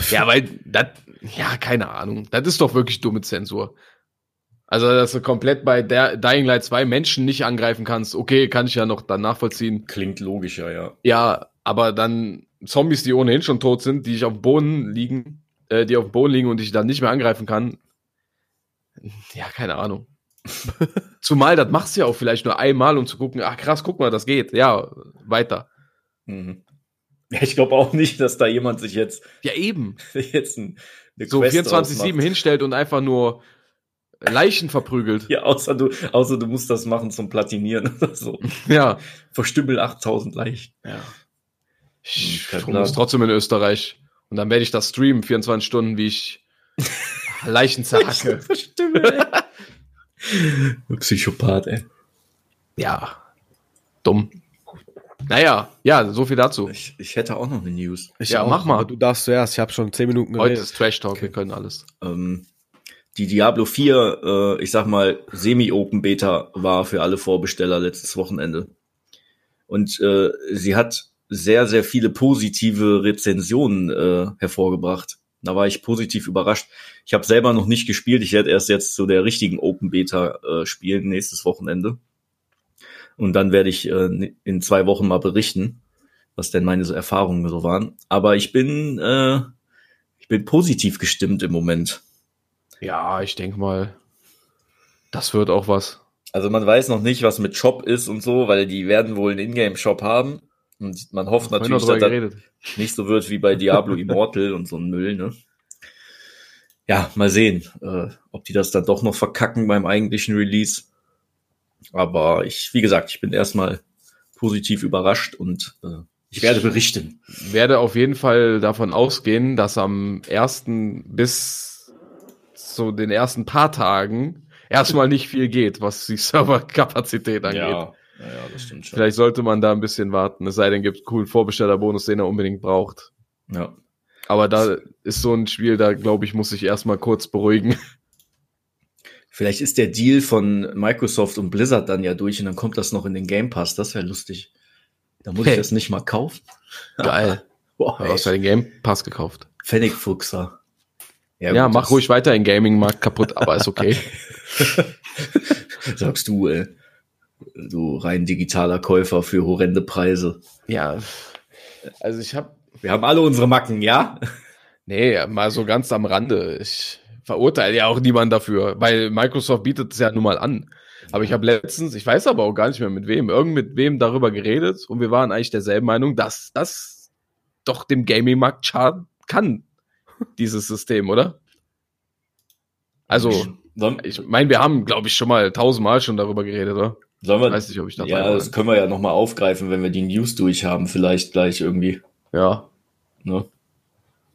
Speaker 4: Ja, *laughs* weil das, ja, keine Ahnung. Das ist doch wirklich dumme Zensur. Also, dass du komplett bei der Dying Light 2 Menschen nicht angreifen kannst, okay, kann ich ja noch dann nachvollziehen.
Speaker 1: Klingt logischer, ja.
Speaker 4: Ja, aber dann Zombies, die ohnehin schon tot sind, die ich auf dem Boden liegen, äh, die auf dem Boden liegen und ich dann nicht mehr angreifen kann. Ja, keine Ahnung. *laughs* Zumal das machst du ja auch vielleicht nur einmal, um zu gucken, ach krass, guck mal, das geht. Ja, weiter.
Speaker 1: Mhm. Ja, ich glaube auch nicht, dass da jemand sich jetzt,
Speaker 4: Ja, eben. *laughs*
Speaker 1: jetzt ein, eine
Speaker 4: So
Speaker 1: Quest
Speaker 4: 24-7
Speaker 1: ausmacht.
Speaker 4: hinstellt und einfach nur Leichen verprügelt.
Speaker 1: Ja, außer du, außer du musst das machen zum Platinieren *laughs* oder so.
Speaker 4: Ja.
Speaker 1: Verstümmel 8000 leicht.
Speaker 4: ja. Ich tue es
Speaker 1: Plan.
Speaker 4: trotzdem in Österreich. Und dann werde ich das streamen, 24 Stunden, wie ich Leichen *laughs* zerhacke.
Speaker 1: Verstümmel. Psychopath, ey.
Speaker 4: Ja. Dumm. Naja, ja, so viel dazu.
Speaker 1: Ich, ich hätte auch noch eine News.
Speaker 3: Ich
Speaker 4: Ja,
Speaker 3: auch,
Speaker 4: mach mal.
Speaker 3: Du darfst zuerst, ich habe schon zehn Minuten
Speaker 4: Heute
Speaker 3: geredet.
Speaker 4: ist Trash Talk, wir können alles.
Speaker 1: Ähm, die Diablo 4, äh, ich sag mal, Semi-Open Beta war für alle Vorbesteller letztes Wochenende. Und äh, sie hat sehr, sehr viele positive Rezensionen äh, hervorgebracht. Da war ich positiv überrascht. Ich habe selber noch nicht gespielt. Ich werde erst jetzt zu der richtigen Open Beta äh, spielen, nächstes Wochenende. Und dann werde ich äh, in zwei Wochen mal berichten, was denn meine so Erfahrungen so waren. Aber ich bin, äh, ich bin positiv gestimmt im Moment.
Speaker 4: Ja, ich denke mal, das wird auch was.
Speaker 1: Also man weiß noch nicht, was mit Shop ist und so, weil die werden wohl einen Ingame-Shop haben. Und man hofft natürlich, dass das nicht so wird wie bei Diablo Immortal und so ein Müll, ne? Ja, mal sehen, äh, ob die das dann doch noch verkacken beim eigentlichen Release. Aber ich, wie gesagt, ich bin erstmal positiv überrascht und äh, ich werde berichten.
Speaker 4: werde auf jeden Fall davon ausgehen, dass am ersten bis zu den ersten paar Tagen erstmal nicht viel geht, was die *laughs* Serverkapazität angeht.
Speaker 1: ja, das stimmt schon.
Speaker 4: Vielleicht sollte man da ein bisschen warten, es sei denn, gibt coolen Vorbestellerbonus, den er unbedingt braucht.
Speaker 1: Ja.
Speaker 4: Aber da ist so ein Spiel, da glaube ich, muss ich erstmal kurz beruhigen.
Speaker 1: Vielleicht ist der Deal von Microsoft und Blizzard dann ja durch und dann kommt das noch in den Game Pass. Das wäre lustig. Da muss
Speaker 4: Hey.
Speaker 1: ich das nicht mal kaufen.
Speaker 4: Geil. *laughs*
Speaker 1: Boah,
Speaker 4: Du hast ja den Game Pass gekauft.
Speaker 1: Pfennigfuchser.
Speaker 4: Ja,
Speaker 1: gut,
Speaker 4: mach ruhig weiter den Gaming-Markt kaputt, aber ist okay. *laughs*
Speaker 1: Sagst du, ey. Du rein digitaler Käufer für horrende Preise.
Speaker 4: ja. Also ich habe
Speaker 1: Wir haben alle unsere Macken, ja?
Speaker 4: Nee, mal so ganz am Rande. Ich verurteile ja auch niemanden dafür, weil Microsoft bietet es ja nun mal an. Aber ich habe letztens, ich weiß aber auch gar nicht mehr mit wem, irgend mit wem darüber geredet und wir waren eigentlich derselben Meinung, dass das doch dem Gaming-Markt schaden kann, dieses System, oder? Also, ich meine, wir haben, glaube ich, schon mal tausendmal schon darüber geredet, oder?
Speaker 1: sollen wir,
Speaker 4: Ich weiß nicht, ob ich dabei
Speaker 1: ja, das können wir ja nochmal aufgreifen, wenn wir die News durch haben, vielleicht gleich irgendwie.
Speaker 4: Ja,
Speaker 1: Ne?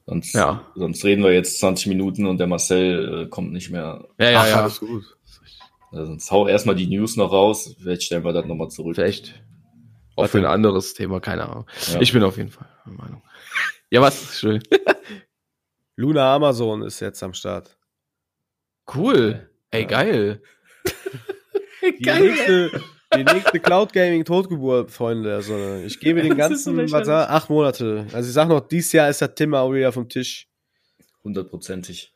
Speaker 1: Sonst,
Speaker 4: Ja.
Speaker 1: sonst reden wir jetzt 20 Minuten und der Marcel äh, kommt nicht mehr.
Speaker 4: ja, ja,
Speaker 3: Ach,
Speaker 4: ja.
Speaker 3: alles gut.
Speaker 1: Also sonst hau erstmal die News noch raus. Vielleicht stellen wir das nochmal zurück.
Speaker 4: Vielleicht auch für ein anderes Thema, keine Ahnung.
Speaker 1: Ja.
Speaker 4: Ich bin auf jeden Fall der Meinung. Ja, was? Schön. *laughs*
Speaker 3: Luna Amazon ist jetzt am Start.
Speaker 4: Cool. Ey,
Speaker 3: Ja.
Speaker 4: geil.
Speaker 3: Die *laughs* nächste, die nächste Cloud Gaming Totgeburt, Freunde der Sonne. Ich gebe *laughs* den ganzen, was da, acht Monate. Also ich sag noch, dieses Jahr ist das Thema auch wieder vom Tisch.
Speaker 1: Hundertprozentig.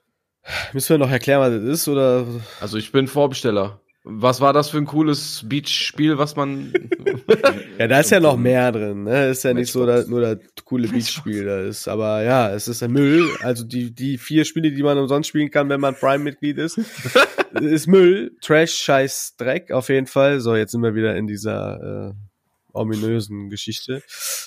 Speaker 3: Müssen wir noch erklären, was das ist, oder?
Speaker 4: Also ich bin Vorbesteller. Was war das für ein cooles Beach-Spiel, was man. *laughs*
Speaker 3: Ja, da ist ja noch *laughs* mehr drin, ne? Ist ja nicht so, dass nur das coole Beach-Spiel da ist. Aber ja, es ist ein Müll. Also die, die vier Spiele, die man umsonst spielen kann, wenn man Prime-Mitglied ist, ist Müll. Trash, Scheiß, Dreck, auf jeden Fall. So, jetzt sind wir wieder in dieser äh, ominösen Geschichte.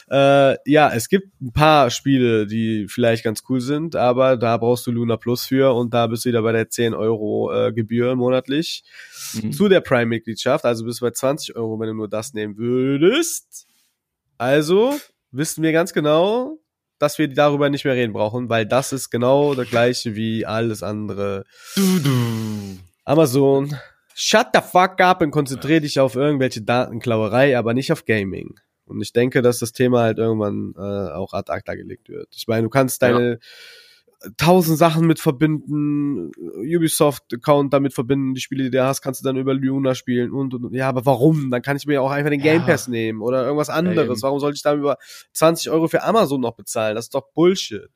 Speaker 3: Äh, ja, es gibt ein paar Spiele, die vielleicht ganz cool sind, aber da brauchst du Luna Plus für und da bist du wieder bei der 10 Euro äh, Gebühr monatlich
Speaker 4: Mhm.
Speaker 3: zu der Prime-Mitgliedschaft. Also bist du bei 20 Euro, wenn du nur das nehmen würdest. Also wissen wir ganz genau, dass wir darüber nicht mehr reden brauchen, weil das ist genau das gleiche wie alles andere. Amazon, shut the fuck up und konzentriere dich auf irgendwelche Datenklauerei, aber nicht auf Gaming. Und ich denke, dass das Thema halt irgendwann äh, auch ad acta gelegt wird. Ich meine, du kannst deine tausend Sachen mit verbinden, Ubisoft-Account damit verbinden, die Spiele, die du hast, kannst du dann über Luna spielen und, und, und. Ja, aber warum? Dann kann ich mir auch einfach den Game
Speaker 4: Ja.
Speaker 3: Pass nehmen oder irgendwas anderes.
Speaker 4: eben.
Speaker 3: warum sollte ich dann über 20 Euro für Amazon noch bezahlen? Das ist doch Bullshit.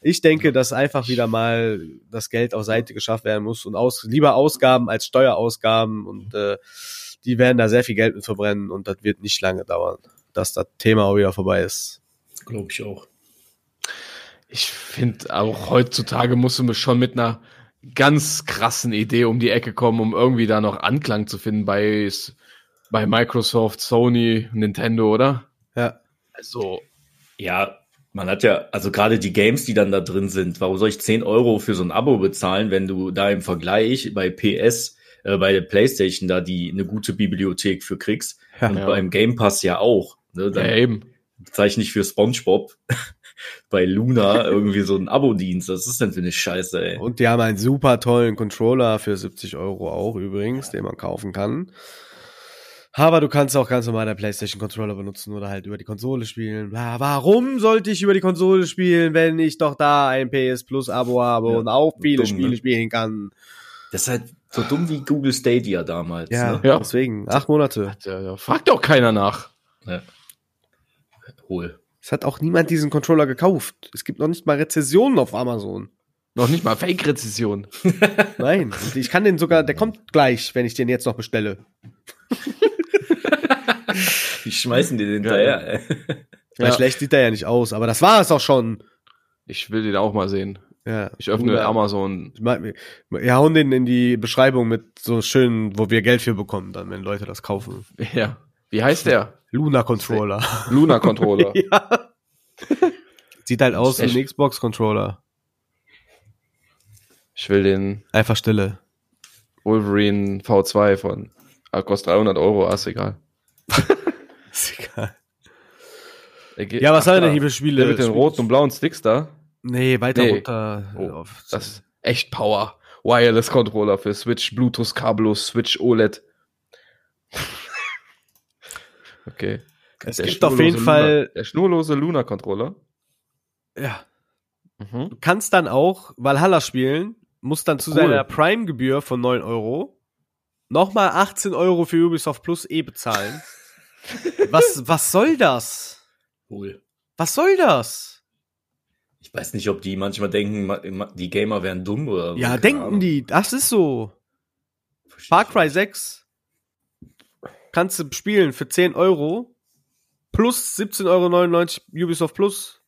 Speaker 3: Ich denke, dass einfach wieder mal das Geld auf Seite geschafft werden muss und aus, lieber Ausgaben als Steuerausgaben und äh, die werden da sehr viel Geld mit verbrennen und das wird nicht lange dauern, dass das Thema auch wieder vorbei ist.
Speaker 1: Glaube ich auch.
Speaker 4: Ich finde auch heutzutage musst du schon mit einer ganz krassen Idee um die Ecke kommen, um irgendwie da noch Anklang zu finden bei, bei Microsoft, Sony, Nintendo, oder?
Speaker 3: Ja.
Speaker 4: Also,
Speaker 1: Ja, man hat ja, also gerade die Games, die dann da drin sind, warum soll ich 10 Euro für so ein Abo bezahlen, wenn du da im Vergleich bei PS, äh, bei der Playstation da die eine gute Bibliothek für kriegst
Speaker 3: Ja.
Speaker 1: und
Speaker 4: Ja.
Speaker 1: beim Game Pass ja auch. Ne? Dann
Speaker 4: ja, eben.
Speaker 1: bezahle ich für SpongeBob *laughs* bei Luna irgendwie so ein Abo-Dienst. Was ist denn für eine Scheiße, ey?
Speaker 3: Und die haben einen super tollen Controller für 70 Euro auch übrigens, den man kaufen kann. Aber du kannst auch ganz normal der PlayStation Controller benutzen oder halt über die Konsole spielen. Warum sollte ich über die Konsole spielen, wenn ich doch da ein PS Plus Abo habe
Speaker 1: Ja,
Speaker 3: und auch viele
Speaker 1: dumm,
Speaker 3: Spiele
Speaker 1: ne?
Speaker 3: spielen kann?
Speaker 1: Das ist halt so dumm wie Google Stadia damals.
Speaker 3: Ja,
Speaker 1: Ne?
Speaker 4: Ja.
Speaker 3: deswegen acht Monate.
Speaker 4: Ja, ja, fragt doch keiner nach.
Speaker 1: Ja. Hol.
Speaker 3: Es hat auch niemand diesen Controller gekauft. Es gibt noch nicht mal Rezessionen auf Amazon.
Speaker 4: Noch nicht mal Fake-Rezession.
Speaker 3: Nein, *laughs* ich kann den sogar, der kommt gleich, wenn ich den jetzt noch bestelle. *laughs* *laughs*
Speaker 1: Die schmeißen den hinterher, ey.
Speaker 3: Weil
Speaker 4: Ja.
Speaker 3: schlecht sieht der ja nicht aus, aber das war es auch schon.
Speaker 4: Ich will den auch mal sehen.
Speaker 3: Ja.
Speaker 4: Ich öffne
Speaker 3: Oder-
Speaker 4: Amazon.
Speaker 3: Ich mein, Ja, hauen den in die Beschreibung mit so schön, wo wir Geld für bekommen, dann, wenn Leute das kaufen.
Speaker 4: Ja. Wie heißt der?
Speaker 3: Luna Controller. *laughs*
Speaker 4: Luna Controller. *laughs*
Speaker 3: ja. Sieht halt aus wie ein Xbox Controller.
Speaker 4: Ich will den
Speaker 3: Einfach Stille.
Speaker 4: Wolverine V2 von ah, kostet 300 Euro, ah, ist egal.
Speaker 3: Ist egal.
Speaker 4: Er geht-
Speaker 3: Ja, was haben wir denn hier für Spiele?
Speaker 4: Der mit den roten und blauen Sticks da.
Speaker 3: Nee, weiter
Speaker 4: Nee.
Speaker 3: runter.
Speaker 4: Oh,
Speaker 3: Auf-
Speaker 4: Das ist echt Power. Wireless Controller für Switch, Bluetooth kabellos, Switch OLED. *laughs* okay.
Speaker 3: es
Speaker 4: Der
Speaker 3: gibt auf jeden
Speaker 4: schnurlose
Speaker 3: Fall,
Speaker 4: Luna, der schnurlose Luna Controller.
Speaker 3: ja,
Speaker 4: Mhm.
Speaker 3: du kannst dann auch Valhalla spielen, musst dann zu
Speaker 4: Cool.
Speaker 3: seiner Prime-Gebühr von 9 Euro nochmal 18 Euro für Ubisoft Plus eh bezahlen. *laughs* was, was soll das?
Speaker 1: Hol.
Speaker 3: Was soll das?
Speaker 1: Ich weiß nicht, ob die manchmal denken, die Gamer wären dumm oder so.
Speaker 3: Ja, denken
Speaker 1: Ahnung.
Speaker 3: die, das ist so.
Speaker 1: Versteh
Speaker 3: Far Cry
Speaker 1: nicht.
Speaker 3: 6 kannst du spielen für 10 Euro plus 17,99 Euro Ubisoft Plus.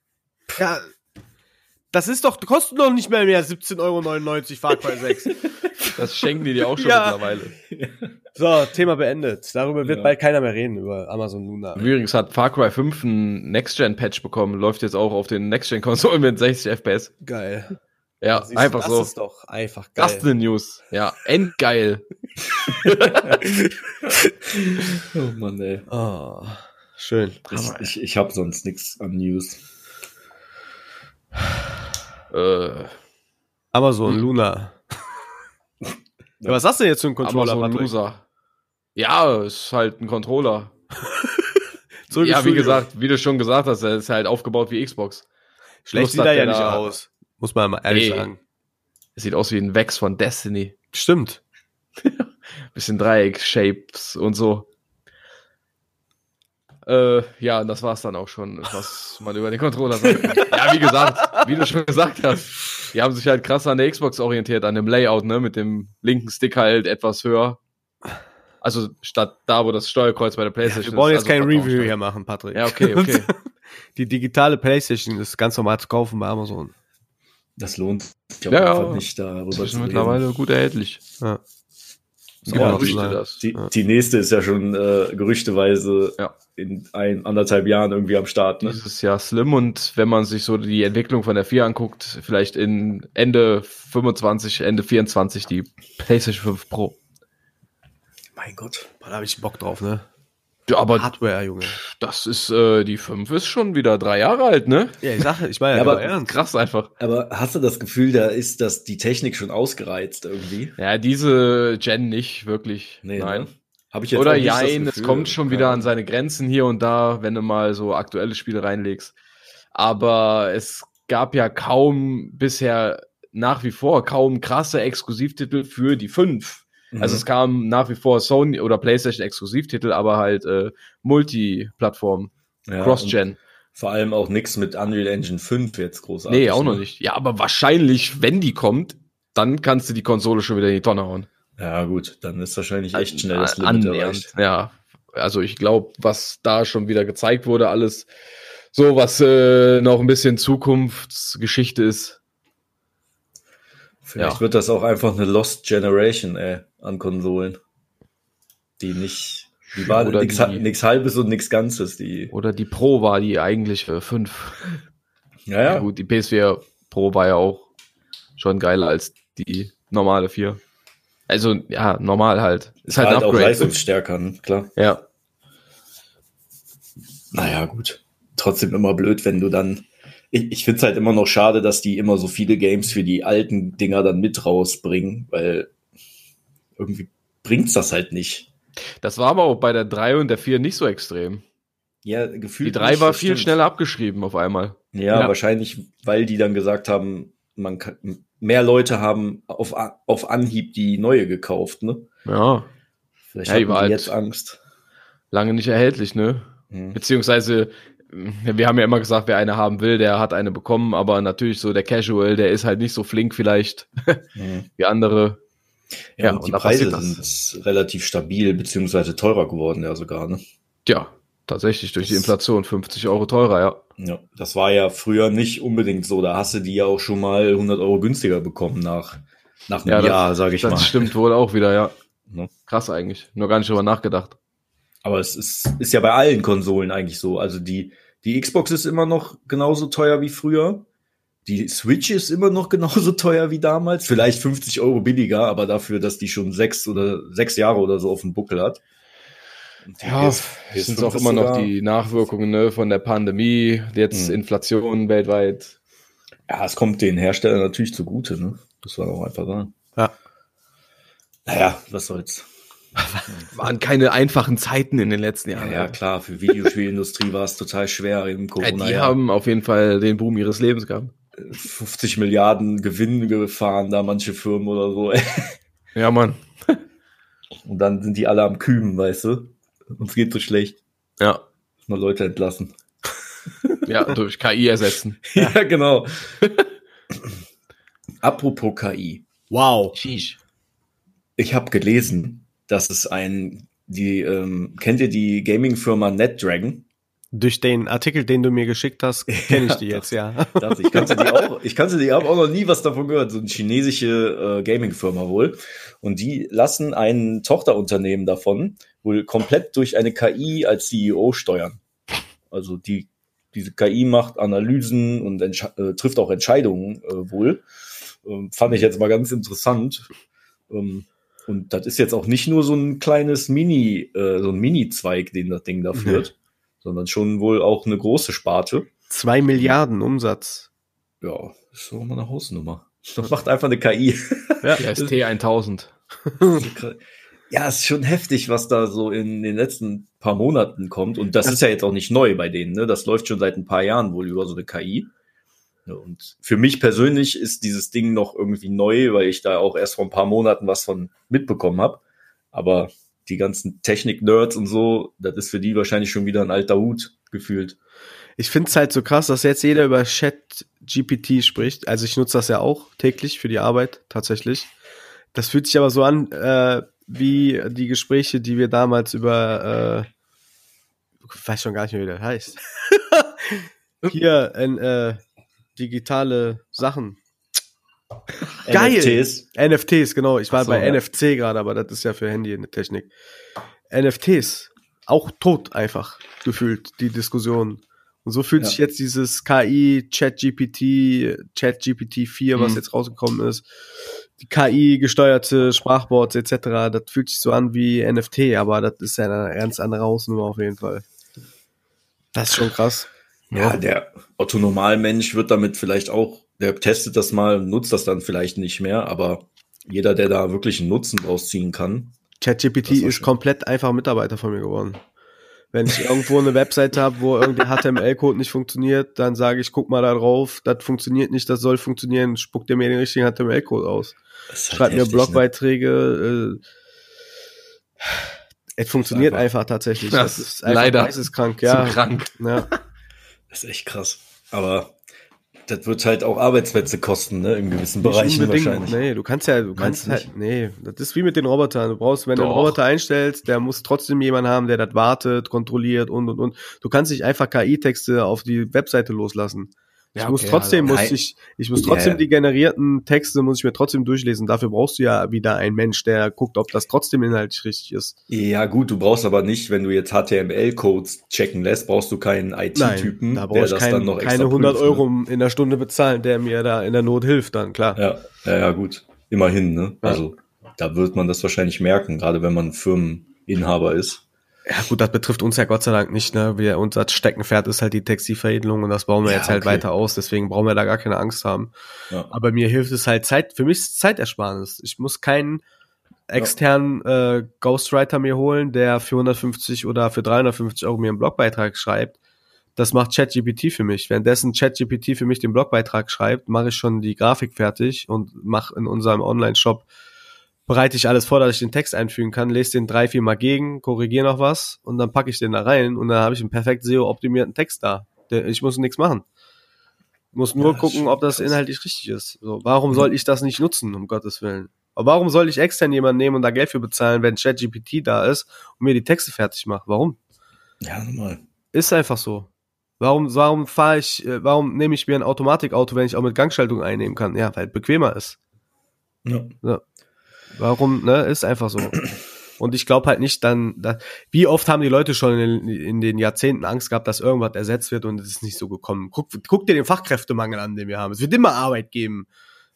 Speaker 3: Ja, das ist doch, kostet doch nicht mehr mehr 17,99 Euro Far Cry 6. *laughs*
Speaker 4: Das schenken die dir auch schon
Speaker 3: Ja.
Speaker 4: mittlerweile. *laughs*
Speaker 3: so, Thema beendet. Darüber wird
Speaker 1: Ja.
Speaker 3: bald keiner mehr reden, über Amazon Luna.
Speaker 4: Übrigens hat Far Cry 5 einen Next-Gen-Patch bekommen, läuft jetzt auch auf den Next-Gen-Konsolen mit 60 FPS.
Speaker 3: Geil.
Speaker 4: Ja,
Speaker 3: Siehst du,
Speaker 4: einfach
Speaker 3: das
Speaker 4: so.
Speaker 3: ist doch einfach
Speaker 4: Das
Speaker 3: geil.
Speaker 4: ist eine News. Ja, endgeil. *laughs*
Speaker 1: Oh Mann, ey.
Speaker 3: oh, schön.
Speaker 1: Ich, ich, ich habe sonst nichts an News.
Speaker 4: Äh,
Speaker 3: Amazon
Speaker 4: Hm.
Speaker 3: Luna. Ja, was hast du denn jetzt für einen Controller, Patrick?
Speaker 4: Loser. Ja, ist halt ein Controller. *laughs*
Speaker 3: Zurück
Speaker 4: ja, wie gesagt, wie du schon gesagt hast, er ist halt aufgebaut wie Xbox.
Speaker 3: Schlecht
Speaker 4: Lust
Speaker 3: sieht er ja nicht
Speaker 4: da-
Speaker 3: aus. Muss man mal ehrlich
Speaker 4: Nee.
Speaker 3: sagen.
Speaker 4: Es sieht aus wie ein Vex von Destiny.
Speaker 3: Stimmt. *laughs*
Speaker 4: Bisschen Dreieck-Shapes und so. Äh, ja, und das war's dann auch schon, was man über den Controller sagt. *laughs* ja, wie gesagt, wie du schon gesagt hast, die haben sich halt krass an der Xbox orientiert, an dem Layout, ne, mit dem linken Stick halt etwas höher. Also statt da, wo das Steuerkreuz bei der
Speaker 3: Ja,
Speaker 4: Playstation
Speaker 3: wir wollen
Speaker 4: ist.
Speaker 3: jetzt kein
Speaker 4: also
Speaker 3: Review
Speaker 4: vertauscht.
Speaker 3: hier machen, Patrick.
Speaker 4: Ja, okay, okay. *laughs*
Speaker 3: Die digitale Playstation ist ganz normal zu kaufen bei Amazon.
Speaker 1: Das lohnt sich
Speaker 4: Ja, ja.
Speaker 1: Nicht, darüber
Speaker 4: Das ist mittlerweile gut erhältlich.
Speaker 3: Ja. Genau, das ist-
Speaker 4: das.
Speaker 1: Die,
Speaker 3: Ja.
Speaker 1: die nächste ist ja schon äh, gerüchteweise
Speaker 4: Ja.
Speaker 1: in ein, anderthalb Jahren irgendwie am Start. Ne?
Speaker 4: Dieses Jahr Slim und wenn man sich so die Entwicklung von der 4 anguckt, vielleicht in Ende 25, Ende 24 die PlayStation 5 Pro.
Speaker 1: Mein Gott.
Speaker 3: Da habe ich Bock drauf, ne?
Speaker 4: Ja, aber
Speaker 3: Hardware, Junge.
Speaker 4: das ist, äh, die 5 ist schon wieder drei Jahre alt, ne?
Speaker 3: Ja, ich sage, ich meine,
Speaker 1: Ja, *laughs* aber
Speaker 3: ernst.
Speaker 4: Krass einfach.
Speaker 1: Aber hast du das Gefühl, da ist das die Technik schon ausgereizt irgendwie?
Speaker 4: Ja, diese Gen nicht wirklich.
Speaker 1: Nee,
Speaker 4: Nein.
Speaker 1: Ne? Habe ich jetzt
Speaker 4: Oder jein, es kommt schon wieder an seine Grenzen hier und da, wenn du mal so aktuelle Spiele reinlegst. Aber es gab ja kaum bisher nach wie vor kaum krasse Exklusivtitel für die 5.
Speaker 1: Mhm.
Speaker 4: Also es kam nach wie vor Sony oder PlayStation Exklusivtitel, aber halt äh, Multiplattform,
Speaker 1: Ja,
Speaker 4: Cross-Gen.
Speaker 1: Vor allem auch nichts mit Unreal Engine 5 jetzt großartig.
Speaker 4: Nee, auch noch
Speaker 1: ne?
Speaker 4: nicht. Ja, aber wahrscheinlich, wenn die kommt, dann kannst du die Konsole schon wieder in die Tonne hauen.
Speaker 1: Ja, gut, dann ist wahrscheinlich echt schnell das Limit erreicht.
Speaker 4: Ja, also ich glaube, was da schon wieder gezeigt wurde, alles so, was äh, noch ein bisschen Zukunftsgeschichte ist.
Speaker 1: Vielleicht
Speaker 4: Ja.
Speaker 1: wird das auch einfach eine Lost Generation, ey, an Konsolen. Die nicht, die war nix halbes und nix Ganzes, die.
Speaker 4: Oder die Pro war die eigentlich für 5.
Speaker 1: Ja,
Speaker 4: Ja.
Speaker 1: ja.
Speaker 4: gut, die PS4 Pro war ja auch schon geiler als die normale 4. Also, ja, normal halt. Ist halt,
Speaker 1: halt
Speaker 4: ein
Speaker 1: auch
Speaker 4: Upgrade.
Speaker 1: leistungsstärker, ne? klar.
Speaker 4: ja.
Speaker 1: Naja, gut. Trotzdem immer blöd, wenn du dann. Ich, ich finde es halt immer noch schade, dass die immer so viele Games für die alten Dinger dann mit rausbringen, weil irgendwie bringt's das halt nicht.
Speaker 4: Das war aber auch bei der 3 und der 4 nicht so extrem.
Speaker 1: Ja, gefühlt.
Speaker 4: Die 3
Speaker 1: nicht,
Speaker 4: war viel
Speaker 1: stimmt.
Speaker 4: schneller abgeschrieben auf einmal.
Speaker 1: Ja,
Speaker 4: Ja.
Speaker 1: wahrscheinlich, weil die dann gesagt haben, man kann, mehr Leute haben auf, auf Anhieb die neue gekauft, ne?
Speaker 4: Ja,
Speaker 1: Vielleicht
Speaker 4: Ja, war
Speaker 1: die
Speaker 4: halt-
Speaker 1: jetzt Angst.
Speaker 4: lange nicht erhältlich, ne?
Speaker 1: Hm.
Speaker 4: Beziehungsweise, wir haben ja immer gesagt, wer eine haben will, der hat eine bekommen, aber natürlich so der Casual, der ist halt nicht so flink vielleicht
Speaker 1: Hm. *laughs*
Speaker 4: wie andere.
Speaker 1: Ja,
Speaker 4: Ja,
Speaker 1: und
Speaker 4: und
Speaker 1: die Preise sind relativ stabil, beziehungsweise teurer geworden, ja sogar, ne?
Speaker 4: Tja, tatsächlich durch die
Speaker 1: Das-
Speaker 4: Inflation 50 Euro teurer, ja.
Speaker 1: Ja, das war ja früher nicht unbedingt so. Da hast du die ja auch schon mal 100 Euro günstiger bekommen nach, nach einem
Speaker 4: Ja, das-
Speaker 1: Jahr, sage ich
Speaker 4: das
Speaker 1: mal.
Speaker 4: stimmt wohl auch wieder, ja.
Speaker 1: Ne?
Speaker 4: Krass eigentlich. Nur gar nicht drüber nachgedacht.
Speaker 1: Aber es ist, ist ja bei allen Konsolen eigentlich so. Also die, die Xbox ist immer noch genauso teuer wie früher. Die Switch ist immer noch genauso *laughs* teuer wie damals. Vielleicht 50 Euro billiger, aber dafür, dass die schon sechs oder sechs Jahre oder so auf dem Buckel hat.
Speaker 4: Ja,
Speaker 1: PS-
Speaker 4: es sind
Speaker 1: PS5
Speaker 4: auch immer noch die Nachwirkungen ne, von der Pandemie, jetzt
Speaker 1: Mhm.
Speaker 4: Inflation weltweit.
Speaker 1: Ja, es kommt den Herstellern natürlich zugute, ne? Das war auch einfach sagen.
Speaker 3: Ja.
Speaker 1: Naja, was soll's. *laughs*
Speaker 4: Waren keine einfachen Zeiten in den letzten
Speaker 1: Ja,
Speaker 4: Jahren.
Speaker 1: ja, klar, für Videospielindustrie war es total schwer im
Speaker 4: Ja,
Speaker 1: Corona.
Speaker 4: die haben auf jeden Fall den Boom ihres Lebens gehabt.
Speaker 1: 50 Milliarden Gewinn gefahren, da manche Firmen oder so. *laughs*
Speaker 4: Ja, Mann.
Speaker 1: Und dann sind die alle am Küben, weißt du? Uns geht so schlecht.
Speaker 4: Ja.
Speaker 1: Mal Leute entlassen.
Speaker 4: Ja, durch KI ersetzen. *laughs*
Speaker 1: Ja, genau. Apropos KI.
Speaker 3: Wow.
Speaker 4: Sheesh.
Speaker 1: Ich habe gelesen, dass es ein, die, ähm, kennt ihr die Gaming-Firma NetDragon?
Speaker 3: Durch den Artikel, den du mir geschickt hast, kenne ich die jetzt, ja.
Speaker 1: Dachte, ich kannte die auch. Ich kannte die, habe auch noch nie was davon gehört. So eine chinesische äh, Gaming-Firma wohl. Und die lassen ein Tochterunternehmen davon wohl komplett durch eine KI als CEO steuern. Also die, diese KI macht Analysen und äh, trifft auch Entscheidungen äh, wohl. Ähm, fand ich jetzt mal ganz interessant. Ähm, und das ist jetzt auch nicht nur so ein kleines Mini, äh, so ein Mini-Zweig, den das Ding da führt, sondern schon wohl auch eine große Sparte.
Speaker 3: Zwei Milliarden Umsatz.
Speaker 1: Ja, ist doch mal eine Hausnummer. Das macht einfach eine KI. *laughs*
Speaker 3: Ja.
Speaker 4: Die ST1000. *laughs*
Speaker 1: ja, ist schon heftig, was da so in den letzten paar Monaten kommt. Und das ist ja jetzt auch nicht neu bei denen. Ne? Das läuft schon seit ein paar Jahren wohl über so eine KI. Ja, Und für mich persönlich ist dieses Ding noch irgendwie neu, weil ich da auch erst vor ein paar Monaten was von mitbekommen habe. Aber die ganzen Technik-Nerds und so, das ist für die wahrscheinlich schon wieder ein alter Hut gefühlt.
Speaker 3: Ich finde es halt so krass, dass jetzt jeder über Chat GPT spricht. Also ich nutze das ja auch täglich für die Arbeit, tatsächlich. Das fühlt sich aber so an, äh, wie die Gespräche, die wir damals über, äh, ich weiß schon gar nicht mehr, wie das heißt. *laughs* Hier, in, äh, digitale Sachen. Geil!
Speaker 1: NFTs.
Speaker 3: NFTs, genau. Ich war
Speaker 1: so,
Speaker 3: bei
Speaker 1: ja.
Speaker 3: NFC gerade, aber das ist ja für Handy eine Technik. NFTs, auch tot einfach gefühlt, die Diskussion. Und so fühlt
Speaker 1: Ja.
Speaker 3: sich jetzt dieses KI, ChatGPT, ChatGPT 4, was
Speaker 4: Mhm.
Speaker 3: jetzt rausgekommen ist, die KI-gesteuerte Sprachboards etc., das fühlt sich so an wie NFT, aber das ist ja eine ganz andere Hausnummer auf jeden Fall. Das ist schon krass.
Speaker 1: Ja, der Otto Normalmensch wird damit vielleicht auch, der testet das mal, nutzt das dann vielleicht nicht mehr, aber jeder, der da wirklich einen Nutzen draus ziehen kann.
Speaker 3: ChatGPT ist
Speaker 1: schön.
Speaker 3: komplett einfach Mitarbeiter von mir geworden. Wenn ich irgendwo eine Webseite habe, wo irgendwie HTML-Code nicht funktioniert, dann sage ich, guck mal da drauf, das funktioniert nicht, das soll funktionieren, spuckt dir mir den richtigen HTML-Code aus.
Speaker 1: Halt
Speaker 3: Schreibt mir
Speaker 1: heftig,
Speaker 3: Blogbeiträge. Äh, es funktioniert
Speaker 1: einfach-
Speaker 3: einfach, tatsächlich. *laughs*
Speaker 4: Das
Speaker 3: Das ist
Speaker 4: leider
Speaker 3: geisteskrank,
Speaker 4: Zu
Speaker 3: ja.
Speaker 4: krank.
Speaker 3: ja. *laughs*
Speaker 1: Das ist echt krass. Aber das wird halt auch Arbeitsplätze kosten, ne? In gewissen
Speaker 3: Nicht
Speaker 1: Bereichen
Speaker 3: unbedingt.
Speaker 1: wahrscheinlich.
Speaker 3: Nee, du kannst ja, du kannst halt, nee, das ist wie mit den Robotern. Du brauchst, wenn du einen
Speaker 4: Doch.
Speaker 3: Roboter einstellst, der muss trotzdem jemanden haben, der das wartet, kontrolliert und und und. Du kannst nicht einfach KI-Texte auf die Webseite loslassen. Ich
Speaker 4: Ja,
Speaker 3: muss
Speaker 4: okay,
Speaker 3: trotzdem,
Speaker 1: also
Speaker 3: muss ich, ich muss trotzdem
Speaker 1: ja.
Speaker 3: die generierten Texte muss ich mir trotzdem durchlesen. Dafür brauchst du ja wieder einen Mensch, der guckt, ob das trotzdem inhaltlich richtig ist.
Speaker 1: Ja, gut, du brauchst aber nicht, wenn du jetzt HTML-Codes checken lässt, brauchst du keinen IT-Typen,
Speaker 3: da
Speaker 1: der
Speaker 3: ich
Speaker 1: das
Speaker 3: kein,
Speaker 1: dann noch extra
Speaker 3: keine 100
Speaker 1: prüft, ne?
Speaker 3: Euro in der Stunde bezahlen, der mir da in der Not hilft dann, klar.
Speaker 1: Ja, ja, ja, gut. Immerhin, ne?
Speaker 3: Ja.
Speaker 1: Also, da wird man das wahrscheinlich merken, gerade wenn man Firmeninhaber ist.
Speaker 3: Ja gut, das betrifft uns ja Gott sei Dank nicht. Ne? Wir, unser Steckenpferd ist halt die Textilveredelung und das bauen wir
Speaker 1: Ja,
Speaker 3: jetzt halt
Speaker 1: okay.
Speaker 3: weiter aus. Deswegen brauchen wir da gar keine Angst haben.
Speaker 1: Ja.
Speaker 3: Aber mir hilft es halt Zeit. Für mich ist es Zeitersparnis. Ich muss keinen externen äh, Ghostwriter mir holen, der für 150 oder für 350 Euro mir einen Blogbeitrag schreibt. Das macht ChatGPT für mich. Währenddessen ChatGPT für mich den Blogbeitrag schreibt, mache ich schon die Grafik fertig und mache in unserem Online-Shop bereite ich alles vor, dass ich den Text einfügen kann, lese den drei, vier Mal gegen, korrigiere noch was und dann packe ich den da rein und dann habe ich einen perfekt SEO-optimierten Text da. Ich muss nichts machen. Muss nur
Speaker 1: Ja,
Speaker 3: gucken, ob das inhaltlich richtig ist. So, warum soll ich das nicht nutzen, um Gottes Willen? Aber warum soll ich extern jemanden nehmen und da Geld für bezahlen, wenn ChatGPT da ist und mir die Texte fertig macht? Warum?
Speaker 1: Ja, normal.
Speaker 3: Ist einfach so. Warum, warum fahre ich, äh, warum nehme ich mir ein Automatikauto, wenn ich auch mit Gangschaltung einnehmen kann? Ja, weil bequemer ist.
Speaker 1: Ja.
Speaker 3: Warum, ne? Ist einfach so. Und ich glaube halt nicht dann, da, wie oft haben die Leute schon in, in den Jahrzehnten Angst gehabt, dass irgendwas ersetzt wird und es ist nicht so gekommen. Guck, guck dir den Fachkräftemangel an, den wir haben. Es wird immer Arbeit geben.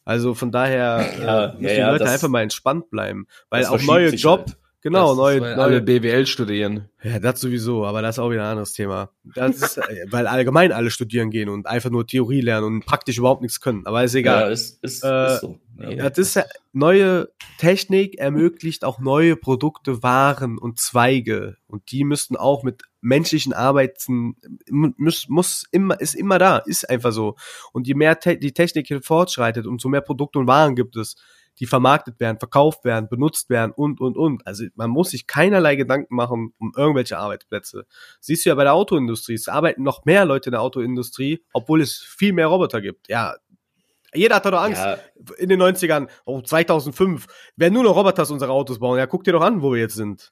Speaker 3: Also von daher
Speaker 1: Ja,
Speaker 3: äh, müssen
Speaker 1: ja,
Speaker 3: die Leute
Speaker 1: das-
Speaker 3: einfach mal entspannt bleiben. Weil auch neue Job,
Speaker 1: halt.
Speaker 3: Genau,
Speaker 4: Das-
Speaker 3: neue,
Speaker 4: weil
Speaker 3: neue
Speaker 4: BWL studieren.
Speaker 3: ja, das sowieso, aber das ist auch wieder ein anderes Thema. Das ist, äh, *laughs* weil allgemein alle studieren gehen und einfach nur Theorie lernen und praktisch überhaupt nichts können. Aber ist
Speaker 1: Ja,
Speaker 3: egal.
Speaker 1: ist, ist,
Speaker 3: Äh,
Speaker 1: ist so.
Speaker 3: Ja, das ist ja, neue Technik ermöglicht auch neue Produkte, Waren und Zweige. Und die müssten auch mit menschlichen Arbeiten, muss, muss immer, ist immer da, ist einfach so. Und je mehr te die Technik hier fortschreitet, umso mehr Produkte und Waren gibt es, die vermarktet werden, verkauft werden, benutzt werden und, und, und. Also man muss sich keinerlei Gedanken machen um irgendwelche Arbeitsplätze. Siehst du ja bei der Autoindustrie, es arbeiten noch mehr Leute in der Autoindustrie, obwohl es viel mehr Roboter gibt. Ja, jeder hat da doch Angst
Speaker 1: Ja,
Speaker 3: in den 90ern, oh, 2005, werden nur noch Roboters unsere Autos bauen. Ja, guck dir doch an, wo wir jetzt sind.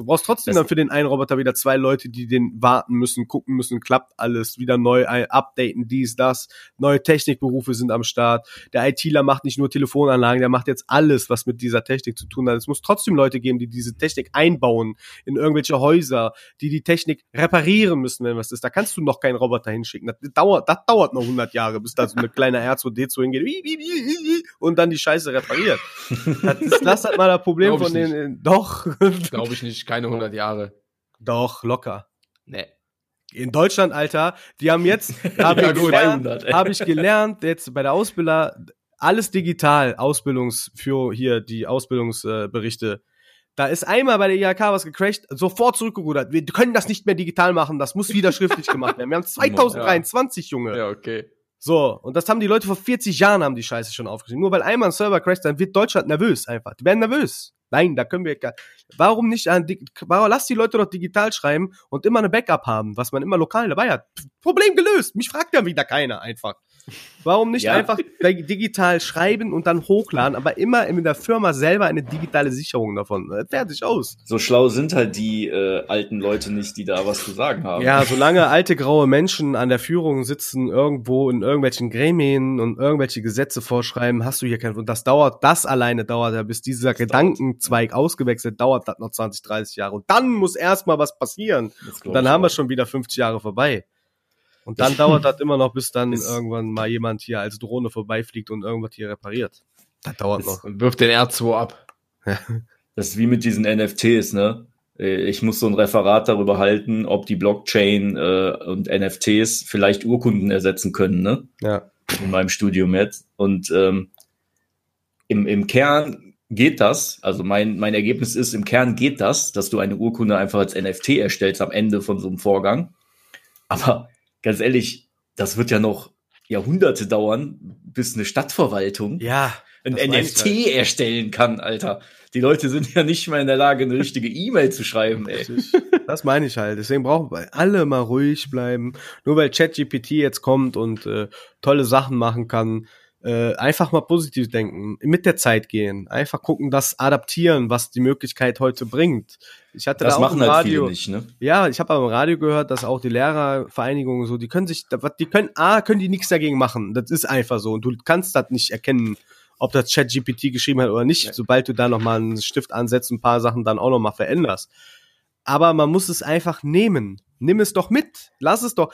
Speaker 3: Du brauchst trotzdem
Speaker 1: Das-
Speaker 3: dann für den einen Roboter wieder zwei Leute, die den warten müssen, gucken müssen, klappt alles, wieder neu updaten, dies, das. Neue Technikberufe sind am Start. Der ITler macht nicht nur Telefonanlagen, der macht jetzt alles, was mit dieser Technik zu tun hat. Es muss trotzdem Leute geben, die diese Technik einbauen in irgendwelche Häuser, die die Technik reparieren müssen, wenn was ist. Da kannst du noch keinen Roboter hinschicken. Das dauert, das dauert noch 100 Jahre, bis da so eine kleine R2D2 hingeht und dann die Scheiße repariert. Das ist, lass halt mal das Problem
Speaker 4: Glaub
Speaker 3: von den, doch,
Speaker 4: Glaube ich nicht, keine 100 Jahre.
Speaker 3: doch, locker.
Speaker 4: Nee.
Speaker 3: In Deutschland, Alter, die haben jetzt, *laughs* habe
Speaker 1: Ja,
Speaker 3: ich,
Speaker 1: gut.
Speaker 3: gelernt,
Speaker 1: 200, ey.
Speaker 3: habe ich gelernt, jetzt bei der Ausbilder, alles digital, Ausbildungs, für hier die Ausbildungsberichte. Da ist einmal bei der IHK was gecrashed, sofort zurückgerudert. Wir können das nicht mehr digital machen, das muss wieder schriftlich gemacht werden. Wir haben *laughs* 2023, Junge.
Speaker 4: Ja, okay.
Speaker 3: So, und das haben die Leute vor 40 Jahren haben die Scheiße schon aufgeschrieben. Nur weil einmal ein Server crasht, dann wird Deutschland nervös einfach. Die werden nervös. Nein, da können wir gar, warum nicht an, warum lass die Leute doch digital schreiben und immer eine Backup haben, was man immer lokal dabei hat. Problem gelöst. Mich fragt ja wieder keiner einfach. Warum nicht
Speaker 1: Ja.
Speaker 3: einfach digital schreiben und dann hochladen, aber immer in der Firma selber eine digitale Sicherung davon. Äh, Fertig aus.
Speaker 1: so schlau sind halt die äh, alten Leute nicht, die da was zu sagen haben.
Speaker 3: Ja, solange alte graue Menschen an der Führung sitzen, irgendwo in irgendwelchen Gremien und irgendwelche Gesetze vorschreiben, hast du hier kein, und das dauert, das alleine dauert ja, bis dieser Gedankenzweig ausgewechselt, dauert das noch 20, 30 Jahre. Und dann muss erstmal was passieren.
Speaker 1: Das
Speaker 3: Und dann haben wir schon wieder 50 Jahre vorbei. Und *laughs* dann dauert das immer noch, bis dann
Speaker 1: Ist-
Speaker 3: irgendwann mal jemand hier als Drohne vorbeifliegt und irgendwas hier repariert. Das dauert noch.
Speaker 4: Und wirft den R2 ab.
Speaker 1: Das ist wie mit diesen NFTs, ne? Ich muss so ein Referat darüber halten, ob die Blockchain äh, und NFTs vielleicht Urkunden ersetzen können, ne?
Speaker 3: Ja.
Speaker 1: In meinem Studium jetzt. Und ähm, im, im Kern geht das, also mein, mein Ergebnis ist, im Kern geht das, dass du eine Urkunde einfach als NFT erstellst am Ende von so einem Vorgang. Aber ganz ehrlich, das wird ja noch Jahrhunderte dauern, bis eine Stadtverwaltung
Speaker 3: Ja.
Speaker 1: ein NFT
Speaker 3: halt.
Speaker 1: erstellen kann, Alter. Die Leute sind ja nicht mal in der Lage, eine richtige E-Mail zu schreiben, ey.
Speaker 3: Das meine ich halt. Deswegen brauchen wir alle mal ruhig bleiben. Nur weil ChatGPT jetzt kommt und äh, tolle Sachen machen kann, äh, einfach mal positiv denken, mit der Zeit gehen, einfach gucken, das adaptieren, was die Möglichkeit heute bringt. Ich hatte
Speaker 1: Das
Speaker 3: da auch
Speaker 1: machen
Speaker 3: im
Speaker 1: halt
Speaker 3: Radio,
Speaker 1: viele nicht, ne?
Speaker 3: ja, ich habe aber im Radio gehört, dass auch die Lehrervereinigungen so, die können sich, die können, A, können die nichts dagegen machen. Das ist einfach so. Und du kannst das nicht erkennen, ob das ChatGPT geschrieben hat oder nicht, sobald du da nochmal einen Stift ansetzt, ein paar Sachen dann auch nochmal veränderst. Aber man muss es einfach nehmen. Nimm es doch mit. Lass es doch.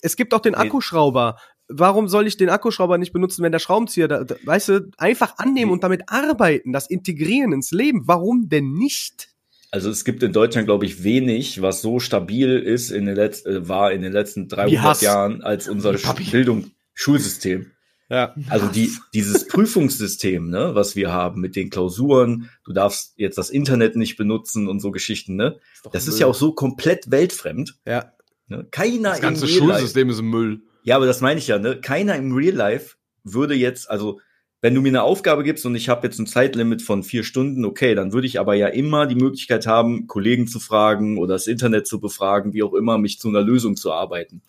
Speaker 3: Es gibt auch den. Akkuschrauber. Warum soll ich den Akkuschrauber nicht benutzen, wenn der Schraubenzieher da, da weißt du, einfach annehmen und damit arbeiten, das integrieren ins Leben. Warum denn nicht?
Speaker 1: Also es gibt in Deutschland, glaube ich, wenig, was so stabil ist in den letzten, äh, war in den letzten 300
Speaker 3: Hass.
Speaker 1: Jahren als unser. Bildung, Schulsystem.
Speaker 3: Ja.
Speaker 1: Also die, dieses *laughs* Prüfungssystem, ne, was wir haben mit den Klausuren, du darfst jetzt das Internet nicht benutzen und so Geschichten, ne? Das ist ja auch so komplett weltfremd.
Speaker 3: Ja.
Speaker 1: Ne? Keiner
Speaker 4: Das ganze Schulsystem ist Müll.
Speaker 1: Ja, aber das meine ich ja, ne? Keiner im Real Life würde jetzt, also wenn du mir eine Aufgabe gibst und ich habe jetzt ein Zeitlimit von vier Stunden, okay, dann würde ich aber ja immer die Möglichkeit haben, Kollegen zu fragen oder das Internet zu befragen, wie auch immer, mich zu einer Lösung zu arbeiten.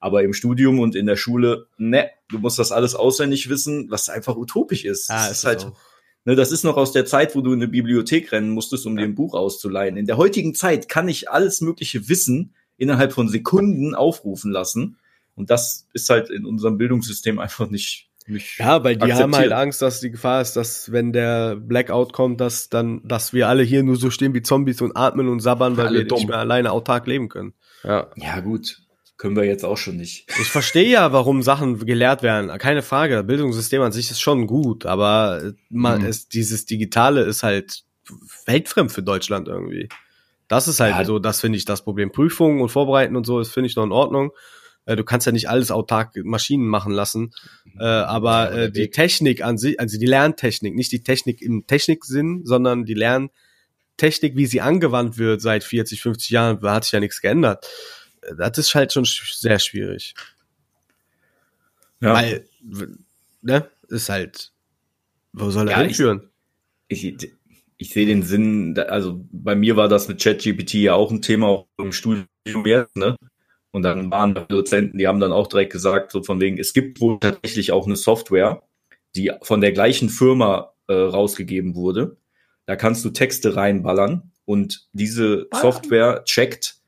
Speaker 1: Aber im Studium und in der Schule, ne, du musst das alles auswendig wissen, was einfach utopisch ist.
Speaker 3: Ah,
Speaker 1: das
Speaker 3: ist
Speaker 1: halt,
Speaker 3: auch.
Speaker 1: ne, das ist noch aus der Zeit, wo du in eine Bibliothek rennen musstest, um dir ein Buch auszuleihen. In der heutigen Zeit kann ich alles mögliche Wissen innerhalb von Sekunden aufrufen lassen. Und das ist halt in unserem Bildungssystem einfach nicht, nicht
Speaker 3: Ja, weil die haben
Speaker 1: akzeptiert.
Speaker 3: halt Angst, dass die Gefahr ist, dass wenn der Blackout kommt, dass dann, dass wir alle hier nur so stehen wie Zombies und atmen und sabbern, weil wir
Speaker 4: dumm.
Speaker 3: nicht mehr alleine autark leben können.
Speaker 4: Ja.
Speaker 1: Ja, gut. Können wir jetzt auch schon nicht.
Speaker 3: Ich verstehe ja, warum Sachen gelehrt werden. Keine Frage. Bildungssystem an sich ist schon gut, aber man,
Speaker 1: Mhm.
Speaker 3: es, dieses Digitale ist halt weltfremd für Deutschland irgendwie. Das ist halt
Speaker 1: Ja.
Speaker 3: so, das finde ich das Problem. Prüfungen und Vorbereiten und so, das finde ich noch in Ordnung. Äh, Du kannst ja nicht alles autark Maschinen machen lassen. Äh, aber äh, die Technik an sich, also die Lerntechnik, nicht die Technik im Techniksinn, sondern die Lerntechnik, wie sie angewandt wird seit 40, 50 Jahren, da hat sich ja nichts geändert. Äh, Das ist halt schon sch- sehr schwierig.
Speaker 1: Ja.
Speaker 3: Weil, ne, ist halt, wo soll er
Speaker 1: Ja, ich-
Speaker 3: hinführen?
Speaker 1: ich, ich sehe den Sinn, also bei mir war das mit ChatGPT ja auch ein Thema auch im Studium jetzt, ne? Und dann waren da Dozenten, die haben dann auch direkt gesagt, so von wegen, es gibt wohl tatsächlich auch eine Software, die von der gleichen Firma äh, rausgegeben wurde. Da kannst du Texte reinballern und diese Software checkt,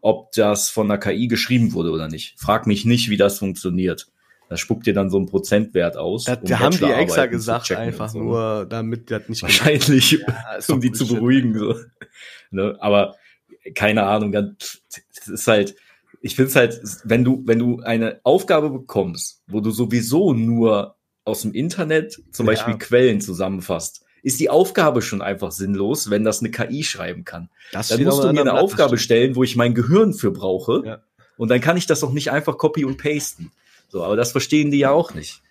Speaker 1: ob das von der KI geschrieben wurde oder nicht. Frag mich nicht, wie das funktioniert. Das spuckt dir dann so einen Prozentwert aus.
Speaker 3: Das,
Speaker 1: um
Speaker 3: da haben die extra gesagt, einfach
Speaker 1: so.
Speaker 3: nur, damit das nicht
Speaker 1: Wahrscheinlich, *laughs*
Speaker 3: Ja, *laughs*
Speaker 1: um die zu beruhigen. So. *laughs* Ne? Aber keine Ahnung, das ist halt, ich finde es halt, wenn du, wenn du eine Aufgabe bekommst, wo du sowieso nur aus dem Internet zum
Speaker 3: Ja.
Speaker 1: Beispiel Quellen zusammenfasst, ist die Aufgabe schon einfach sinnlos, wenn das eine KI schreiben kann.
Speaker 3: Das
Speaker 1: Dann musst du mir eine Aufgabe stellen, wo ich mein Gehirn für brauche.
Speaker 3: Ja.
Speaker 1: Und dann kann ich das auch nicht einfach copy und pasten. So, aber das verstehen die ja auch nicht.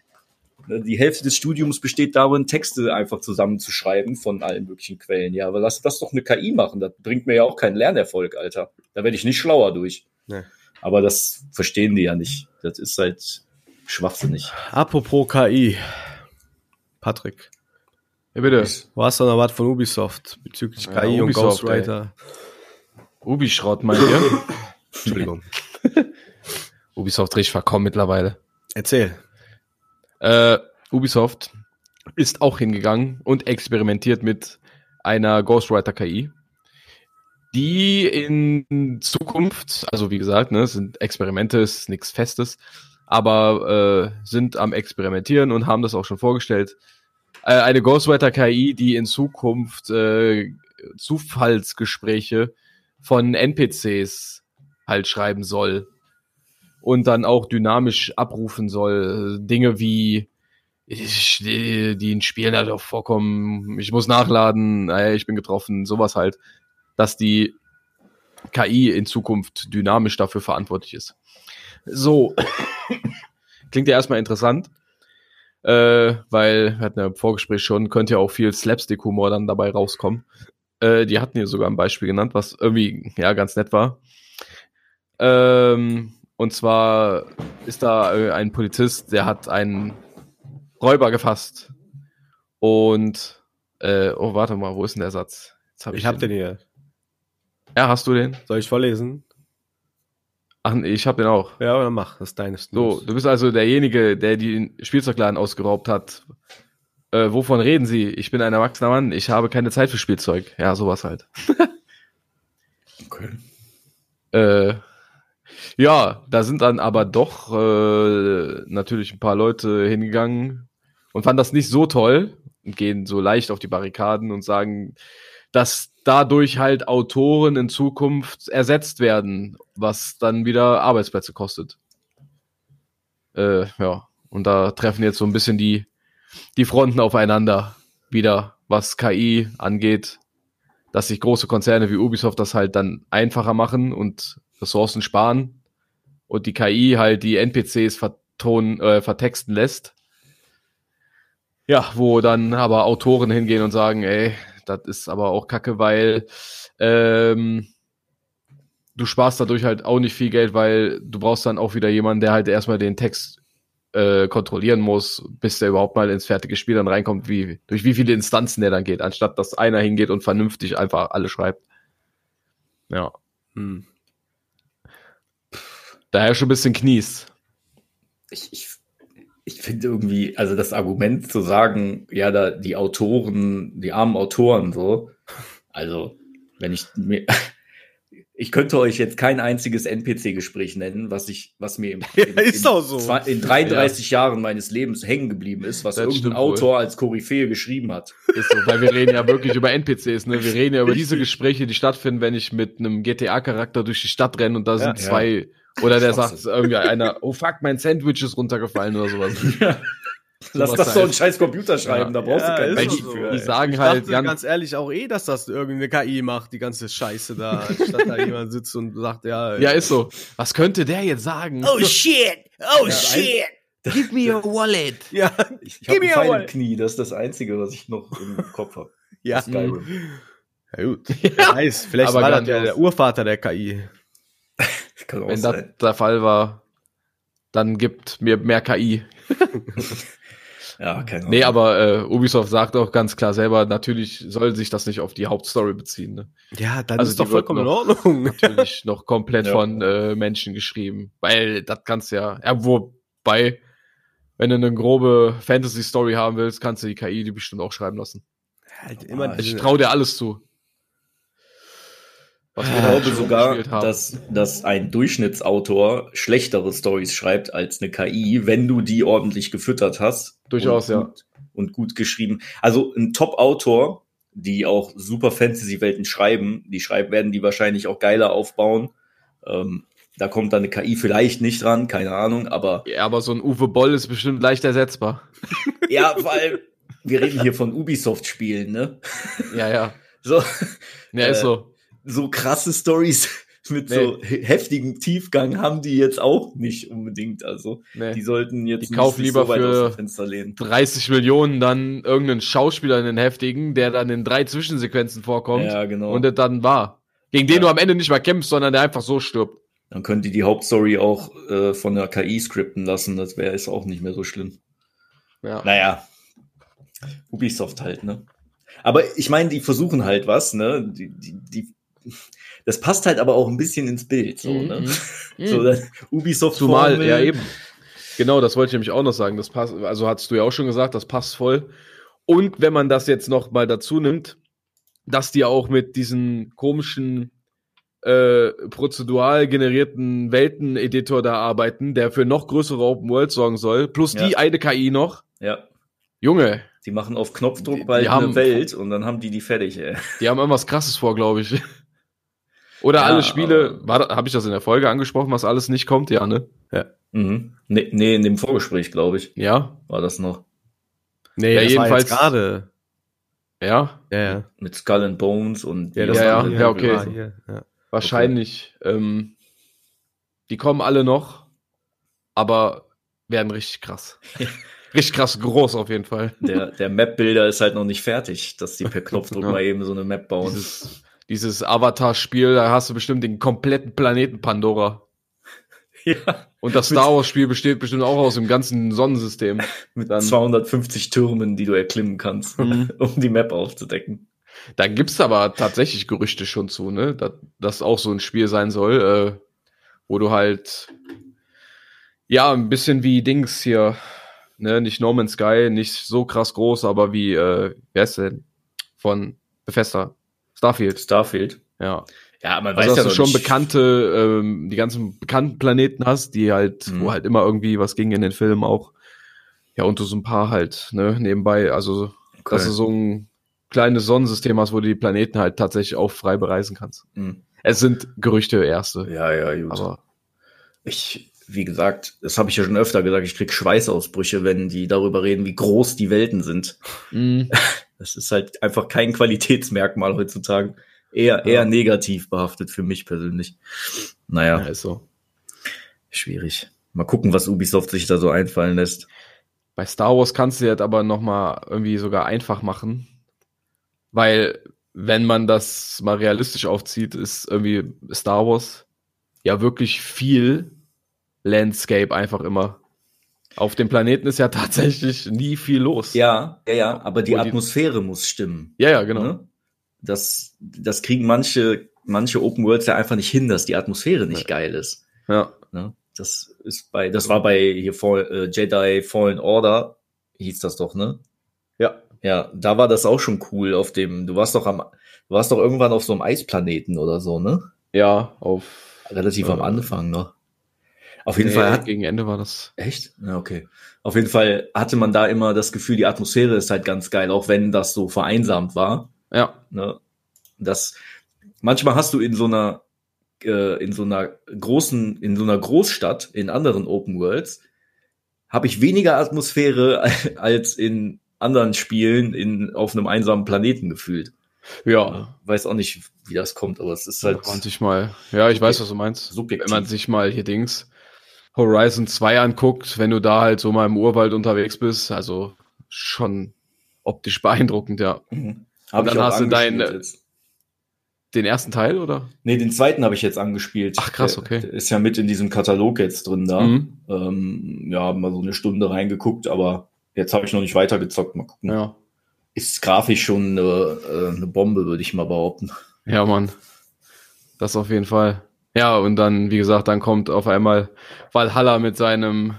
Speaker 1: Ne, Die Hälfte des Studiums besteht darin, Texte einfach zusammenzuschreiben von allen möglichen Quellen. Ja, aber lass das doch eine KI machen. Das bringt mir ja auch keinen Lernerfolg, Alter. Da werde ich nicht schlauer durch.
Speaker 3: Nee.
Speaker 1: Aber das verstehen die ja nicht. Das ist halt schwachsinnig.
Speaker 3: Apropos KI. Patrick,
Speaker 4: Ja, bitte.
Speaker 3: wo hast du noch was von Ubisoft bezüglich
Speaker 4: Ja,
Speaker 3: KI und
Speaker 4: Ubisoft,
Speaker 3: Ghostwriter?
Speaker 4: Ubischrott meint ihr? *laughs*
Speaker 3: Entschuldigung. *laughs*
Speaker 4: Ubisoft richtig verkommen mittlerweile.
Speaker 3: Erzähl.
Speaker 4: Äh, Ubisoft ist auch hingegangen und experimentiert mit einer Ghostwriter KI, die in Zukunft, also wie gesagt, ne, sind Experimente, ist nichts Festes, aber äh, sind am Experimentieren und haben das auch schon vorgestellt. Äh, eine Ghostwriter KI, die in Zukunft äh, Zufallsgespräche von NPCs halt schreiben soll und dann auch dynamisch abrufen soll. Dinge wie, ich, die, in Spielen halt auch vorkommen, ich muss nachladen, ich bin getroffen, sowas halt, dass die KI in Zukunft dynamisch dafür verantwortlich ist. So, *coughs* klingt ja erstmal interessant, äh, weil, wir hatten ja im Vorgespräch schon, könnte ja auch viel Slapstick-Humor dann dabei rauskommen. Äh, die hatten hier sogar ein Beispiel genannt, was irgendwie, ja, ganz nett war. Ähm, und zwar ist da äh, ein Polizist, der hat einen Räuber gefasst. Und, äh, oh, warte mal, wo ist denn der Satz? Hab
Speaker 3: Ich hab den hier.
Speaker 4: Ja, hast du den?
Speaker 3: Soll ich vorlesen?
Speaker 4: Ach, nee, ich hab den auch.
Speaker 3: Ja, dann mach. Das ist deines.
Speaker 4: So, du bist also derjenige, der den Spielzeugladen ausgeraubt hat. Äh, wovon reden Sie? Ich bin ein erwachsener Mann, ich habe keine Zeit für Spielzeug. Ja, sowas halt. *laughs*
Speaker 1: Okay.
Speaker 4: Äh, ja, da sind dann aber doch äh, natürlich ein paar Leute hingegangen und fanden das nicht so toll und gehen so leicht auf die Barrikaden und sagen, dass dadurch halt Autoren in Zukunft ersetzt werden, was dann wieder Arbeitsplätze kostet. Äh, ja, und da treffen jetzt so ein bisschen die, die Fronten aufeinander wieder, was KI angeht, dass sich große Konzerne wie Ubisoft das halt dann einfacher machen und Ressourcen sparen und die KI halt die NPCs vertonen, äh, vertexten lässt. Ja, wo dann aber Autoren hingehen und sagen, ey, das ist aber auch kacke, weil ähm, du sparst dadurch halt auch nicht viel Geld, weil du brauchst dann auch wieder jemanden, der halt erstmal den Text äh, kontrollieren muss, bis der überhaupt mal ins fertige Spiel dann reinkommt, wie, durch wie viele Instanzen der dann geht, anstatt dass einer hingeht und vernünftig einfach alle schreibt. Ja.
Speaker 3: Hm.
Speaker 4: Daher schon ein bisschen Knies.
Speaker 1: Ich, ich, ich finde irgendwie, also das Argument zu sagen, ja, da die Autoren, die armen Autoren so, also wenn ich mir, *laughs* ich könnte euch jetzt kein einziges NPC-Gespräch nennen, was ich, was mir im, *laughs*
Speaker 3: Ja,
Speaker 1: in,
Speaker 3: ist
Speaker 1: in,
Speaker 3: auch so.
Speaker 1: zwei- in 33 Jahren meines Lebens hängen geblieben ist, was
Speaker 4: Das
Speaker 1: irgendein Autor als Koryphäe geschrieben hat.
Speaker 4: Ist so, weil wir reden ja wirklich über NPCs, ne? Wir reden ja über diese Gespräche, die stattfinden, wenn ich mit einem GTA-Charakter durch die Stadt renne und da sind
Speaker 1: Ja.
Speaker 4: zwei, oder der sagt irgendwie einer, oh fuck, mein Sandwich ist runtergefallen oder sowas. *laughs*
Speaker 1: Lass
Speaker 4: Sowas
Speaker 1: das so ein
Speaker 4: halt.
Speaker 1: scheiß Computer schreiben,
Speaker 4: Ja.
Speaker 1: da brauchst
Speaker 3: Ja,
Speaker 1: du keinen Menschen
Speaker 4: die-
Speaker 3: so,
Speaker 1: für.
Speaker 4: die sagen
Speaker 3: ich
Speaker 4: halt
Speaker 3: dachte
Speaker 4: ganz-
Speaker 3: ganz ehrlich auch eh, dass das irgendeine KI macht, die ganze Scheiße da, anstatt da jemand sitzt und sagt, ja.
Speaker 4: Ja, ist so. Was könnte der jetzt sagen?
Speaker 2: Oh shit! Oh
Speaker 1: Ja,
Speaker 2: shit! Give me your wallet!
Speaker 3: Ja,
Speaker 1: Ich, ich habe einen Pfeil im Knie, das ist das Einzige, was ich noch im Kopf habe.
Speaker 3: ja.
Speaker 1: Skyrim.
Speaker 3: Ja, gut. *laughs* Wer weiß, vielleicht
Speaker 4: Aber
Speaker 3: war das ja
Speaker 4: grandios.
Speaker 3: der Urvater der KI. *laughs*
Speaker 1: Kann auch
Speaker 4: Wenn das der Fall war, dann gibt mir mehr KI. *laughs*
Speaker 1: Ja, keine Ahnung.
Speaker 4: Nee, aber äh, Ubisoft sagt auch ganz klar selber, natürlich soll sich das nicht auf die Hauptstory beziehen. Ne?
Speaker 3: Ja, dann
Speaker 4: Also
Speaker 3: ist doch vollkommen in
Speaker 4: noch-
Speaker 3: Ordnung. *laughs*
Speaker 4: Natürlich noch komplett
Speaker 1: Ja.
Speaker 4: von äh, Menschen geschrieben. Weil das kannst du ja, ja, wobei, wenn du eine grobe Fantasy-Story haben willst, kannst du die KI die bestimmt auch schreiben lassen.
Speaker 3: Halt immer
Speaker 1: Ah,
Speaker 4: Ich traue dir alles zu. Was
Speaker 1: Ich
Speaker 4: da
Speaker 1: glaube sogar, dass, dass ein Durchschnittsautor schlechtere Stories schreibt als eine KI, wenn du die ordentlich gefüttert hast.
Speaker 4: Durchaus,
Speaker 1: und
Speaker 4: ja.
Speaker 1: Und gut geschrieben. Also ein Top-Autor, die auch super Fantasy-Welten schreiben, die schreiben, werden die wahrscheinlich auch geiler aufbauen. Ähm, da kommt dann eine KI vielleicht nicht dran, keine Ahnung, aber
Speaker 4: Ja, aber so ein Uwe Boll ist bestimmt leicht ersetzbar. *laughs*
Speaker 1: ja, weil wir reden hier von Ubisoft-Spielen, ne?
Speaker 4: Ja, ja.
Speaker 1: So,
Speaker 4: Ja,
Speaker 1: Äh,
Speaker 4: ist so.
Speaker 1: So krasse Stories *laughs* mit so he- heftigem Tiefgang haben die jetzt auch nicht unbedingt. Also
Speaker 4: Nee.
Speaker 1: die sollten jetzt
Speaker 4: Die kaufen lieber
Speaker 1: weit
Speaker 4: für-
Speaker 1: aus dem Fenster lehnen.
Speaker 4: 30 Millionen dann irgendeinen Schauspieler in den Heftigen, der dann in drei Zwischensequenzen vorkommt
Speaker 1: Ja, genau.
Speaker 4: und das dann war. Gegen den
Speaker 1: Ja.
Speaker 4: du am Ende nicht mal kämpfst, sondern der einfach so stirbt.
Speaker 1: Dann können die die Hauptstory auch äh, von der KI skripten lassen. Das wäre jetzt auch nicht mehr so schlimm.
Speaker 4: Ja.
Speaker 1: Naja, Ubisoft halt, ne? Aber ich meine, die versuchen halt was, ne? Die, die, die, das passt halt aber auch ein bisschen ins Bild, so,
Speaker 4: Mhm,
Speaker 1: ne?
Speaker 4: mhm. *laughs*
Speaker 1: So, das Ubisoft
Speaker 4: Zumal,
Speaker 1: Formel-
Speaker 4: ja eben. Genau, das wollte ich nämlich auch noch sagen. Das passt, also hast du ja auch schon gesagt, das passt voll. Und wenn man das jetzt noch mal dazu nimmt, dass die auch mit diesen komischen äh, prozedural generierten Welten-Editor da arbeiten, der für noch größere Open World sorgen soll, plus
Speaker 1: Ja.
Speaker 4: die eine KI noch.
Speaker 1: Ja,
Speaker 4: Junge,
Speaker 1: die machen auf Knopfdruck
Speaker 4: Die-
Speaker 1: bald
Speaker 4: die
Speaker 1: eine
Speaker 4: haben-
Speaker 1: Welt und dann haben die die fertig, ey.
Speaker 4: die haben irgendwas krasses vor, glaube ich. Oder
Speaker 1: Ja,
Speaker 4: alle Spiele,
Speaker 1: aber-
Speaker 4: war da, habe ich das in der Folge angesprochen, was alles nicht kommt? Ja, ne?
Speaker 1: Mhm. Nee, nee, in dem Vorgespräch, glaube ich,
Speaker 4: Ja,
Speaker 1: war das noch.
Speaker 3: Nee,
Speaker 4: Ja, jedenfalls-
Speaker 3: gerade.
Speaker 4: ja.
Speaker 3: Ja, ja.
Speaker 1: Mit Skull and Bones und
Speaker 3: Ja,
Speaker 4: Ja, ja, ja, okay.
Speaker 3: hier, ja.
Speaker 4: Wahrscheinlich. Ähm, die kommen alle noch, aber werden richtig krass. *laughs* richtig krass groß auf jeden Fall.
Speaker 1: der, der Map-Builder ist halt noch nicht fertig, dass die per *laughs* Knopfdruck
Speaker 4: Ja.
Speaker 1: mal eben so eine Map bauen.
Speaker 4: Dieses, dieses Avatar-Spiel, da hast du bestimmt den kompletten Planeten Pandora. *laughs*
Speaker 1: ja,
Speaker 4: Und das Star Wars-Spiel besteht bestimmt auch aus dem ganzen Sonnensystem. *laughs*
Speaker 1: mit
Speaker 4: Dann-
Speaker 1: 250 Türmen, die du erklimmen kannst,
Speaker 4: Mhm. *laughs*
Speaker 1: um die Map aufzudecken.
Speaker 4: Da gibt's aber tatsächlich Gerüchte schon zu, ne? Dass das auch so ein Spiel sein soll, äh, wo du halt ja ein bisschen wie Dings hier, ne? Nicht No Man's Sky, nicht so krass groß, aber wie, äh, wer ist denn? Von Bethesda. Starfield.
Speaker 1: Starfield.
Speaker 4: Ja.
Speaker 1: Ja, man
Speaker 4: Also, dass du
Speaker 1: noch
Speaker 4: schon
Speaker 1: nicht-
Speaker 4: bekannte, ähm, die ganzen bekannten Planeten hast, die halt,
Speaker 1: Mhm.
Speaker 4: wo halt immer irgendwie was ging in den Filmen auch. Ja, und du so ein paar halt, ne, nebenbei, also,
Speaker 1: Okay.
Speaker 4: dass du so ein kleines Sonnensystem hast, wo du die Planeten halt tatsächlich auch frei bereisen kannst.
Speaker 1: Mhm.
Speaker 4: Es sind Gerüchte erste,
Speaker 1: Ja, ja, gut.
Speaker 4: aber
Speaker 1: ich, wie gesagt, das habe ich ja schon öfter gesagt, ich krieg Schweißausbrüche, wenn die darüber reden, wie groß die Welten sind.
Speaker 4: mh, *laughs*
Speaker 1: Das ist halt einfach kein Qualitätsmerkmal heutzutage. Eher, eher negativ behaftet für mich persönlich. Naja,
Speaker 4: ja, ist so.
Speaker 1: schwierig. Mal gucken, was Ubisoft sich da so einfallen lässt.
Speaker 4: Bei Star Wars kannst du das aber noch mal irgendwie sogar einfach machen, weil wenn man das mal realistisch aufzieht, ist irgendwie Star Wars ja wirklich viel Landscape einfach immer. Auf dem Planeten ist ja tatsächlich nie viel los.
Speaker 1: Ja, ja, ja, aber die
Speaker 4: die-
Speaker 1: Atmosphäre muss stimmen.
Speaker 4: ja, ja genau.
Speaker 1: Ne? Das, das kriegen manche, manche Open Worlds ja einfach nicht hin, dass die Atmosphäre nicht geil ist.
Speaker 4: Ja.
Speaker 1: Ne? Das ist bei, das war bei hier Fall, äh, Jedi Fallen Order, hieß das doch, ne?
Speaker 4: Ja.
Speaker 1: Ja, da war das auch schon cool auf dem, du warst doch am, du warst doch irgendwann auf so einem Eisplaneten oder so, ne?
Speaker 4: Ja, auf
Speaker 1: Relativ am
Speaker 4: Äh,
Speaker 1: Anfang noch. Auf jeden
Speaker 4: nee,
Speaker 1: Fall hat,
Speaker 4: gegen Ende war das.
Speaker 1: echt? Ja, okay. Auf jeden Fall hatte man da immer das Gefühl, die Atmosphäre ist halt ganz geil, auch wenn das so vereinsamt war.
Speaker 4: Ja.
Speaker 1: Ne? Das, manchmal hast du in so einer, äh, in so einer großen, in so einer Großstadt, in anderen Open Worlds, habe ich weniger Atmosphäre *laughs* als in anderen Spielen in, auf einem einsamen Planeten gefühlt.
Speaker 4: Ja.
Speaker 1: Weiß auch nicht, wie das kommt, aber es ist halt,
Speaker 4: Wenn man sich mal, ja, ich weiß, was du meinst.
Speaker 1: Subjektiv.
Speaker 4: Wenn man sich mal hier Dings Horizon 2 anguckt, wenn du da halt so mal im Urwald unterwegs bist, also schon optisch beeindruckend, ja.
Speaker 1: Mhm. Hab
Speaker 4: dann
Speaker 1: ich auch
Speaker 4: hast du
Speaker 1: angespielt
Speaker 4: dein-
Speaker 1: jetzt.
Speaker 4: Den ersten Teil, oder?
Speaker 1: Nee, den zweiten habe ich jetzt angespielt.
Speaker 4: Ach, krass,
Speaker 1: Der-
Speaker 4: okay.
Speaker 1: Der ist ja mit in diesem Katalog jetzt drin da.
Speaker 4: Mhm.
Speaker 1: Ähm, ja, mal so eine Stunde reingeguckt, aber jetzt habe ich noch nicht weitergezockt. Mal gucken.
Speaker 4: Ja.
Speaker 1: Ist grafisch schon eine, äh, eine Bombe, würde ich mal behaupten.
Speaker 4: Ja, Mann. Das auf jeden Fall. Ja, und dann, wie gesagt, dann kommt auf einmal Valhalla mit seinem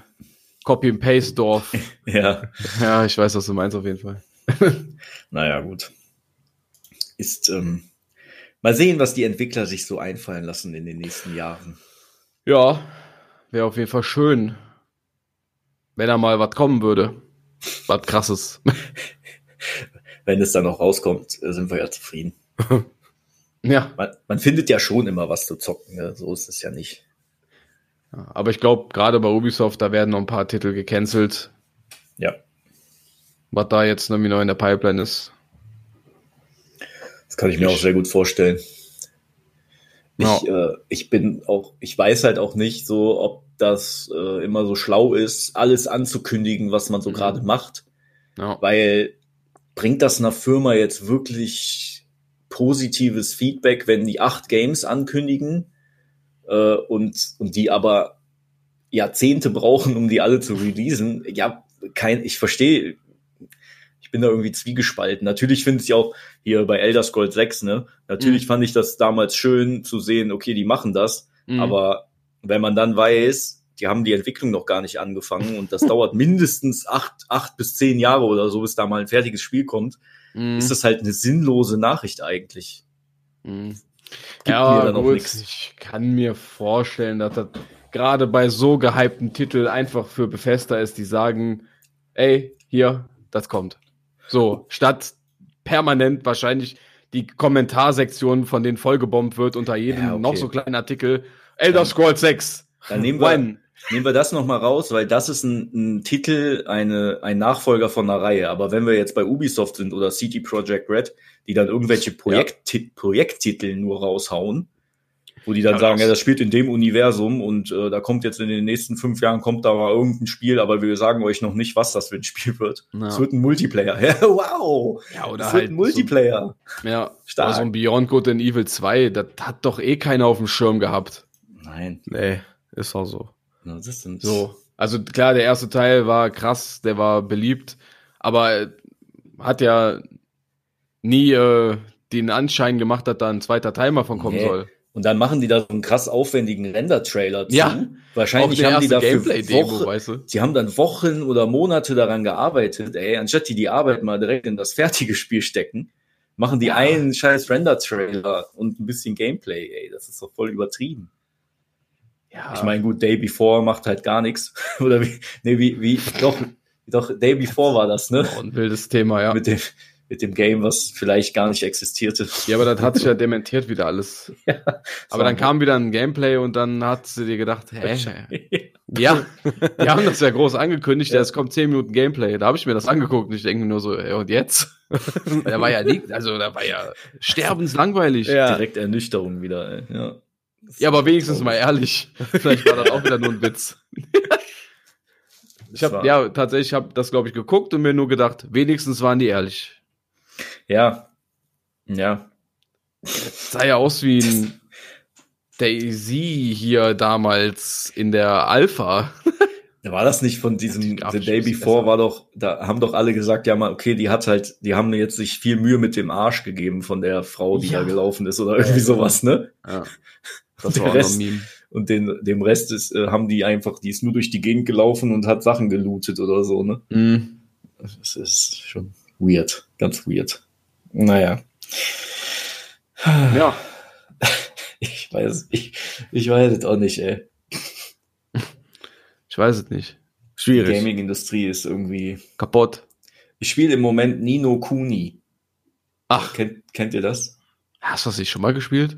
Speaker 4: Copy-and-Paste-Dorf. *laughs*
Speaker 1: Ja.
Speaker 4: ja, ich weiß, was du meinst auf jeden Fall. *laughs*
Speaker 1: Naja, gut. Ist, ähm, mal sehen, was die Entwickler sich so einfallen lassen in den nächsten Jahren.
Speaker 4: Ja, wäre auf jeden Fall schön, wenn da mal was kommen würde. Was krasses. *laughs*
Speaker 1: Wenn es dann noch rauskommt, äh, sind wir ja zufrieden.
Speaker 4: Ja.
Speaker 1: Man, man findet ja schon immer was zu zocken, ne? so ist es ja nicht.
Speaker 4: Ja, Aber ich glaube, gerade bei Ubisoft, da werden noch ein paar Titel gecancelt,
Speaker 1: Ja,
Speaker 4: was da jetzt irgendwie neu in der Pipeline ist.
Speaker 1: das kann ich mir auch sehr gut vorstellen.
Speaker 4: Ja.
Speaker 1: Ich, äh, ich bin auch, ich weiß halt auch nicht so, ob das äh, immer so schlau ist, alles anzukündigen, was man so
Speaker 4: Mhm.
Speaker 1: gerade macht.
Speaker 4: Ja.
Speaker 1: Weil bringt das einer Firma jetzt wirklich positives Feedback, wenn die acht Games ankündigen äh, und, und die aber Jahrzehnte brauchen, um die alle zu releasen? Ja, kein, ich verstehe, ich bin da irgendwie zwiegespalten. Natürlich finde ich auch hier bei Elder Scrolls 6, ne? Natürlich
Speaker 4: Mhm.
Speaker 1: fand ich das damals schön zu sehen, okay, die machen das,
Speaker 4: Mhm.
Speaker 1: aber wenn man dann weiß, die haben die Entwicklung noch gar nicht angefangen und das dauert *laughs* mindestens acht, acht bis zehn Jahre oder so, bis da mal ein fertiges Spiel kommt,
Speaker 4: Mhm.
Speaker 1: ist das halt eine sinnlose Nachricht eigentlich.
Speaker 4: Mhm.
Speaker 1: Gibt
Speaker 4: ja, gut, ich kann mir vorstellen, dass das gerade bei so gehypten Titeln einfach für Bethesda ist, die sagen, ey, hier, das kommt. So, statt permanent wahrscheinlich die Kommentarsektion von denen vollgebombt wird unter jedem
Speaker 1: Ja, okay.
Speaker 4: noch so kleinen Artikel. Elder Scrolls 6.
Speaker 1: Dann nehmen wir,
Speaker 4: When?
Speaker 1: Nehmen wir das noch mal raus, weil das ist ein, ein Titel, eine, ein Nachfolger von einer Reihe. Aber wenn wir jetzt bei Ubisoft sind oder City Project Red, die dann irgendwelche Projekt Projekttitel nur raushauen, wo die dann
Speaker 4: Ja,
Speaker 1: sagen,
Speaker 4: das-
Speaker 1: ja, das spielt in dem Universum und äh, da kommt jetzt in den nächsten fünf Jahren kommt da mal irgendein Spiel, aber wir sagen euch noch nicht, was das für ein Spiel wird.
Speaker 4: Ja.
Speaker 1: Es wird ein Multiplayer. *laughs* Ja, wow!
Speaker 4: Ja, oder
Speaker 1: es wird
Speaker 4: halt
Speaker 1: ein Multiplayer.
Speaker 4: So, ja,
Speaker 1: Stark.
Speaker 4: oder so ein Beyond Good and Evil 2, das hat doch eh keiner auf dem Schirm gehabt.
Speaker 1: Nein,
Speaker 3: Nee, ist auch so.
Speaker 1: Na, das sind
Speaker 4: So. Also klar, der erste Teil war krass, der war beliebt, aber äh, hat ja nie äh, den Anschein gemacht hat, da ein zweiter Timer von kommen
Speaker 1: Nee.
Speaker 4: soll.
Speaker 1: Und dann machen die da so einen krass aufwendigen Render-Trailer zu.
Speaker 4: Ja.
Speaker 1: Wahrscheinlich haben die dafür Wochen,
Speaker 4: weißt du?
Speaker 1: sie haben dann Wochen oder Monate daran gearbeitet, ey, anstatt die die Arbeit mal direkt in das fertige Spiel stecken, machen die einen scheiß Render-Trailer und ein bisschen Gameplay, ey, das ist doch voll übertrieben.
Speaker 4: Ja,
Speaker 1: Ich meine, gut, Day Before macht halt gar nichts. *laughs* Oder wie, nee, wie, wie, doch, doch, Day Before war das, ne?
Speaker 4: ein wildes Thema, ja.
Speaker 1: Mit dem, mit dem Game, was vielleicht gar nicht existierte.
Speaker 4: Ja, aber das hat sich ja *laughs* dementiert wieder alles. Aber dann kam wieder ein Gameplay und dann hat sie dir gedacht, hä? Ja, die haben das ja groß angekündigt,
Speaker 1: Ja.
Speaker 4: ja. es kommt 10 Minuten Gameplay. Da habe ich mir das angeguckt und ich denke mir nur so, ey, und jetzt? *laughs* da war ja nicht, also da war ja sterbenslangweilig.
Speaker 3: Ja.
Speaker 1: Direkt Ernüchterung wieder, ey. Ja,
Speaker 4: Ja, aber wenigstens mal ehrlich. *laughs* Vielleicht war das auch wieder nur ein Witz. Ich habe ja tatsächlich, ich habe das glaube ich geguckt und mir nur gedacht, wenigstens waren die ehrlich.
Speaker 1: Ja. Ja.
Speaker 4: Sah ja aus wie ein Daisy hier damals in der Alpha.
Speaker 1: War das nicht von diesem
Speaker 4: Die
Speaker 1: The Day Before war doch, da haben doch alle gesagt, ja mal, okay, die hat halt, die haben jetzt sich viel Mühe mit dem Arsch gegeben von der Frau, die
Speaker 4: Ja.
Speaker 1: da gelaufen ist oder irgendwie sowas, ne?
Speaker 4: Ja, das
Speaker 1: Der
Speaker 4: war
Speaker 1: Rest-
Speaker 4: ein Meme.
Speaker 1: Und den, dem Rest ist, äh, haben die einfach, die ist nur durch die Gegend gelaufen und hat Sachen gelootet oder so, ne?
Speaker 4: Mhm.
Speaker 1: Das ist schon weird, ganz weird. Naja.
Speaker 4: Ja, *laughs*
Speaker 1: Ich weiß, ich, ich weiß es auch nicht, ey.
Speaker 4: ich weiß es nicht.
Speaker 1: Die
Speaker 3: Schwierig.
Speaker 1: Gaming-Industrie ist irgendwie.
Speaker 4: Kaputt.
Speaker 1: Ich spiele im Moment Nino Kuni.
Speaker 4: Ach,
Speaker 1: Kennt, kennt ihr das?
Speaker 4: hast du das nicht schon mal gespielt?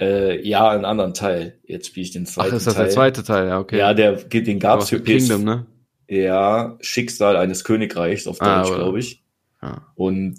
Speaker 1: Äh, ja, einen anderen Teil. Jetzt spiele ich den
Speaker 4: Ach,
Speaker 1: zweiten
Speaker 4: ist das
Speaker 1: Teil.
Speaker 4: der zweite Teil? Ja, okay.
Speaker 1: Ja, der geht, den gab's für PS.
Speaker 4: Kingdom, ne?
Speaker 1: Ja, Schicksal eines Königreichs auf
Speaker 4: Ah,
Speaker 1: Deutsch, glaube ich.
Speaker 4: Ja.
Speaker 1: Und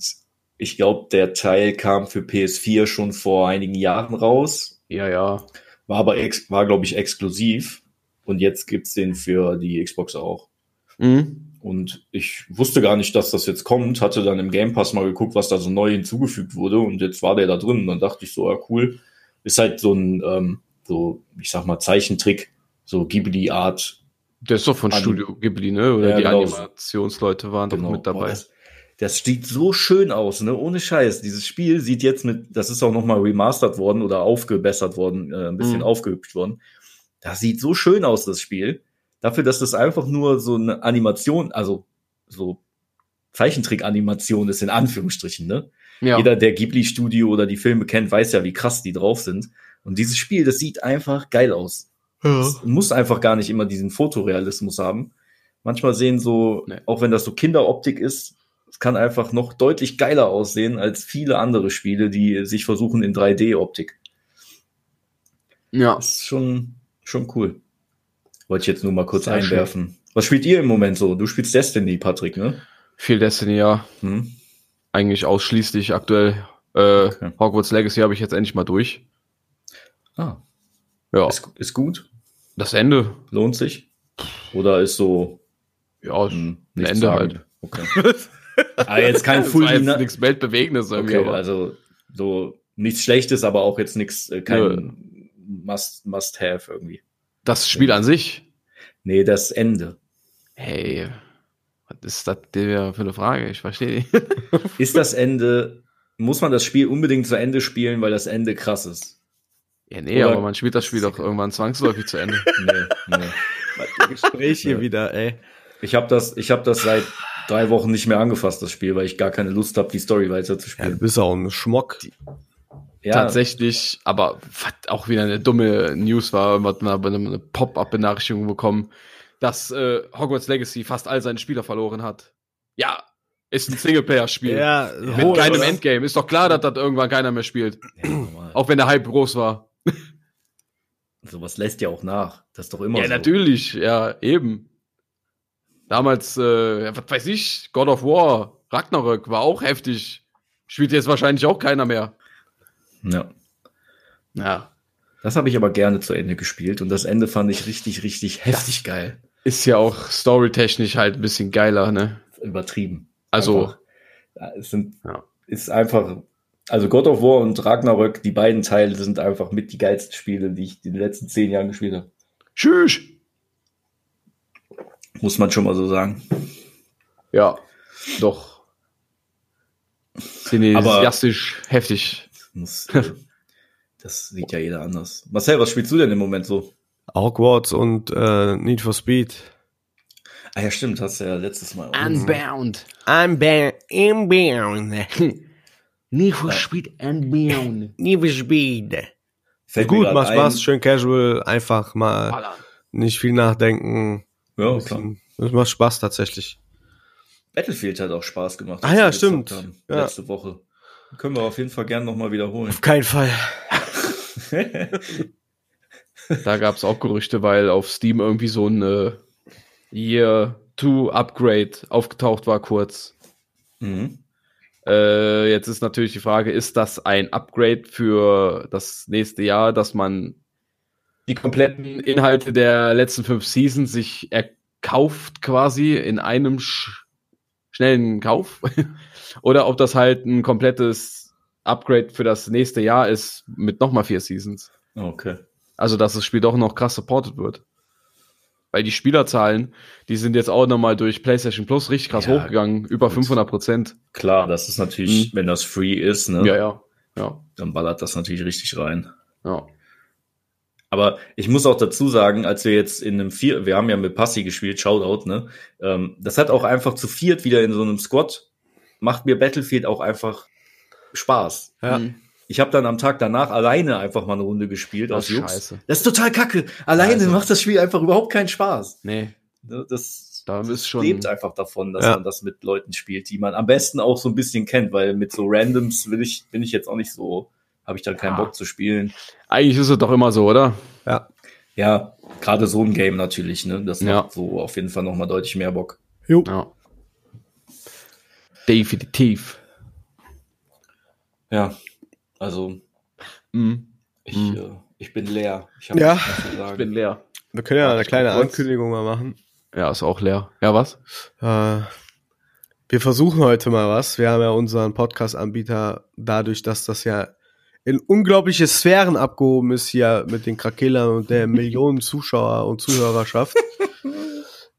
Speaker 1: ich glaube, der Teil kam für PS4 schon vor einigen Jahren raus.
Speaker 4: Ja, ja.
Speaker 1: War aber, ex war glaube ich, exklusiv. Und jetzt gibt's den für die Xbox auch.
Speaker 4: Mhm.
Speaker 1: Und ich wusste gar nicht, dass das jetzt kommt. Hatte dann im Game Pass mal geguckt, was da so neu hinzugefügt wurde. Und jetzt war der da drin. Und dann dachte ich so, ja, cool. Ist halt so ein, ähm, so, ich sag mal, Zeichentrick, so Ghibli-Art.
Speaker 4: Der ist doch von
Speaker 1: An-
Speaker 4: Studio Ghibli, ne? Oder
Speaker 1: Ja,
Speaker 4: die
Speaker 1: genau.
Speaker 4: Animationsleute waren doch mit
Speaker 1: Boah,
Speaker 4: dabei.
Speaker 1: das, das sieht so schön aus, ne? Ohne Scheiß. Dieses Spiel sieht jetzt mit, das ist auch nochmal remastert worden oder aufgebessert worden, äh, ein bisschen
Speaker 4: Mhm.
Speaker 1: aufgehübscht worden. Das sieht so schön aus, das Spiel. Dafür, dass das einfach nur so eine Animation, also so Zeichentrick-Animation ist, in Anführungsstrichen, ne?
Speaker 4: Ja.
Speaker 1: Jeder, der Ghibli-Studio oder die Filme kennt, weiß ja, wie krass die drauf sind. Und dieses Spiel, das sieht einfach geil aus. Es muss einfach gar nicht immer diesen Fotorealismus haben. Manchmal sehen so,
Speaker 4: Nee.
Speaker 1: auch wenn das so Kinderoptik ist, es kann einfach noch deutlich geiler aussehen als viele andere Spiele, die sich versuchen in 3D-Optik.
Speaker 4: ja.
Speaker 1: Das ist schon, schon cool. Wollte ich jetzt nur mal kurz
Speaker 4: Sehr
Speaker 1: einwerfen. Was spielt ihr im Moment so? Du spielst Destiny, Patrick, ne?
Speaker 4: Viel Destiny, ja.
Speaker 1: Hm?
Speaker 4: Eigentlich ausschließlich aktuell. Äh,
Speaker 1: Okay.
Speaker 4: Hogwarts Legacy habe ich jetzt endlich mal durch.
Speaker 1: Ah,
Speaker 4: Ja.
Speaker 1: ist, ist gut?
Speaker 4: Das Ende.
Speaker 1: Lohnt sich? Oder ist so
Speaker 4: Ja,
Speaker 1: hm,
Speaker 4: ein Ende
Speaker 1: sagen?
Speaker 4: halt.
Speaker 1: Okay. *laughs* ah, jetzt kein
Speaker 4: Das
Speaker 1: Full
Speaker 4: war jetzt nichts Weltbewegendes irgendwie.
Speaker 1: Okay,
Speaker 4: aber
Speaker 1: also so nichts Schlechtes, aber auch jetzt nichts, äh, kein Must, must irgendwie.
Speaker 4: das Spiel an sich.
Speaker 1: Nee, das Ende.
Speaker 4: Hey, was ist das für eine Frage? Ich verstehe nicht. *laughs*
Speaker 1: Ist das Ende, muss man das Spiel unbedingt zu Ende spielen, weil das Ende krass ist?
Speaker 4: Ja, nee,
Speaker 1: Oder-
Speaker 4: aber man spielt das Spiel doch irgendwann zwangsläufig zu Ende. *laughs*
Speaker 1: Nee, nee.
Speaker 3: Gespräch hier
Speaker 1: Ja.
Speaker 3: wieder, ey.
Speaker 1: Ich habe das, ich habe das seit drei Wochen nicht mehr angefasst, das Spiel, weil ich gar keine Lust habe, die Story
Speaker 3: Ja, du
Speaker 1: weiterzuspielen.
Speaker 3: bist auch ein Schmock.
Speaker 1: Ja,
Speaker 4: Tatsächlich, aber was auch wieder eine dumme News war, was wir eine, eine Pop-up-Benachrichtigung bekommen, dass äh, Hogwarts Legacy fast all seine Spieler verloren hat. Ja, ist ein Singleplayer-Spiel.
Speaker 3: Ja,
Speaker 4: Mit
Speaker 3: hohl,
Speaker 4: keinem
Speaker 3: oder?
Speaker 4: Endgame. Ist doch klar, dass das irgendwann keiner mehr spielt.
Speaker 1: Ja.
Speaker 4: Auch wenn der Hype groß war.
Speaker 1: Sowas lässt ja auch nach. Das ist doch immer
Speaker 4: Ja,
Speaker 1: so.
Speaker 4: natürlich, ja, eben. Damals, äh, ja, was weiß ich, God of War, Ragnarök war auch heftig. Spielt jetzt wahrscheinlich auch keiner mehr.
Speaker 1: Ja.
Speaker 4: Ja.
Speaker 1: Das habe ich aber gerne zu Ende gespielt und das Ende fand ich richtig, richtig heftig geil.
Speaker 4: Ist ja auch storytechnisch halt ein bisschen geiler, ne?
Speaker 1: Übertrieben.
Speaker 4: Also,
Speaker 1: Einfach, es sind,
Speaker 4: Ja.
Speaker 1: ist einfach, also God of War und Ragnarök, die beiden Teile sind einfach mit die geilsten Spiele, die ich in den letzten zehn Jahren gespielt habe.
Speaker 4: tschüss.
Speaker 1: Muss man schon mal so sagen.
Speaker 4: Ja, doch. Cineastisch heftig.
Speaker 1: Muss, äh, das sieht ja jeder anders. Marcel, was spielst du denn im Moment so?
Speaker 3: Hogwarts und äh, Need for Speed.
Speaker 1: Ah ja, stimmt, hast du ja letztes Mal. auch
Speaker 2: Unbound.
Speaker 3: I'm ba- inbound. *laughs*
Speaker 2: Need for Speed Unbound.
Speaker 3: Need for Speed.
Speaker 1: Fällt
Speaker 3: Gut, macht
Speaker 1: ein-
Speaker 3: Spaß, schön casual, einfach mal
Speaker 4: Ballern.
Speaker 3: nicht viel nachdenken.
Speaker 1: Ja, klar.
Speaker 3: Das macht Spaß tatsächlich.
Speaker 1: Battlefield hat auch Spaß gemacht.
Speaker 3: Ah ja, stimmt.
Speaker 1: haben,
Speaker 3: Ja.
Speaker 1: Letzte Woche. Können wir auf jeden Fall gerne nochmal wiederholen.
Speaker 3: Auf keinen Fall. *laughs*
Speaker 4: Da gab es auch Gerüchte, weil auf Steam irgendwie so ein äh, Year 2 Upgrade aufgetaucht war kurz.
Speaker 1: mhm.
Speaker 4: Äh, jetzt ist natürlich die Frage, ist das ein Upgrade für das nächste Jahr, dass man die kompletten Inhalte der letzten fünf Seasons sich erkauft quasi in einem sch schnellen Kauf? *laughs* Oder ob das halt ein komplettes Upgrade für das nächste Jahr ist mit nochmal vier Seasons?
Speaker 1: Okay.
Speaker 4: Also, dass das Spiel doch noch krass supported wird. Weil die Spielerzahlen, die sind jetzt auch nochmal durch PlayStation Plus richtig krass
Speaker 1: Ja,
Speaker 4: hochgegangen, über
Speaker 1: gut.
Speaker 4: 500 Prozent.
Speaker 1: Klar, das ist natürlich,
Speaker 4: Mhm.
Speaker 1: wenn das free ist, ne,
Speaker 4: Ja, ja, ja,
Speaker 1: dann ballert das natürlich richtig rein.
Speaker 4: ja.
Speaker 1: Aber ich muss auch dazu sagen, als wir jetzt in einem vier, wir haben ja mit Passi gespielt, Shoutout, ne? Ähm, das hat auch einfach zu viert wieder in so einem Squad, macht mir Battlefield auch einfach Spaß.
Speaker 3: Ja.
Speaker 4: Mhm.
Speaker 1: Ich habe dann am Tag danach alleine einfach mal eine Runde gespielt
Speaker 4: Das
Speaker 1: aus
Speaker 4: ist
Speaker 1: Jux.
Speaker 4: scheiße.
Speaker 1: Das ist total kacke. Alleine
Speaker 4: Also-
Speaker 1: macht das Spiel einfach überhaupt keinen Spaß.
Speaker 4: Nee,
Speaker 1: Ne, Das
Speaker 4: da ist schon.
Speaker 1: lebt einfach davon, dass
Speaker 3: Ja.
Speaker 1: man das mit Leuten spielt, die man am besten auch so ein bisschen kennt, weil mit so Randoms will ich, bin ich jetzt auch nicht so, habe ich dann keinen
Speaker 4: Ja.
Speaker 1: Bock zu spielen.
Speaker 4: Eigentlich ist es doch immer so, oder?
Speaker 3: Ja.
Speaker 1: Ja, gerade so ein Game natürlich, ne? Das
Speaker 4: Ja.
Speaker 1: macht so auf jeden Fall nochmal deutlich mehr Bock.
Speaker 3: Jo.
Speaker 4: Ja. Definitiv.
Speaker 1: Ja, also
Speaker 4: Mhm.
Speaker 1: ich,
Speaker 4: Mhm.
Speaker 1: äh, ich bin leer. Ich habe
Speaker 3: Ja.
Speaker 4: Ich bin leer.
Speaker 3: Wir können ja eine
Speaker 4: ich
Speaker 3: kleine. Ankündigung mal machen.
Speaker 4: Ja, ist auch leer. Ja, was?
Speaker 3: Äh, wir versuchen heute mal was. Wir haben ja unseren Podcast-Anbieter dadurch, dass das ja in unglaubliche Sphären abgehoben ist hier mit den Krakelern und der *laughs* Millionen Zuschauer und Zuhörerschaft.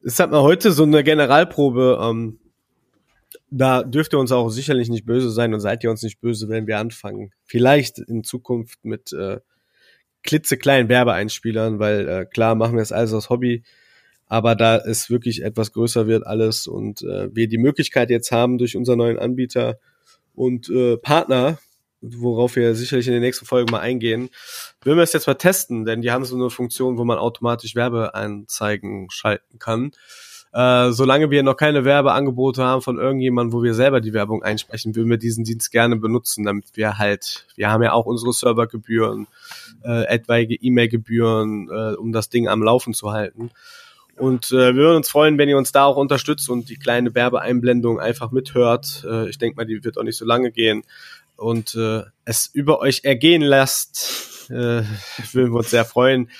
Speaker 3: Es hat mal heute so eine Generalprobe. Ähm, da dürft ihr uns auch sicherlich nicht böse sein und seid ihr uns nicht böse, wenn wir anfangen. Vielleicht in Zukunft mit äh, klitzekleinen Werbeeinspielern, weil äh, klar machen wir es alles aus Hobby, aber da es wirklich etwas größer wird alles und äh, wir die Möglichkeit jetzt haben durch unseren neuen Anbieter und äh, Partner, worauf wir sicherlich in den nächsten Folgen mal eingehen, würden wir es jetzt mal testen, denn die haben so eine Funktion, wo man automatisch Werbeanzeigen schalten kann. Äh, solange wir noch keine Werbeangebote haben von irgendjemandem, wo wir selber die Werbung einsprechen, würden wir diesen Dienst gerne benutzen, damit wir halt, wir haben ja auch unsere Servergebühren, äh, etwaige E-Mail-Gebühren, äh, um das Ding am Laufen zu halten. Und äh, wir würden uns freuen, wenn ihr uns da auch unterstützt und die kleine Werbeeinblendung einfach mithört. Äh, ich denke mal, die wird auch nicht so lange gehen. Und äh, es über euch ergehen lasst, äh, würden wir uns sehr freuen.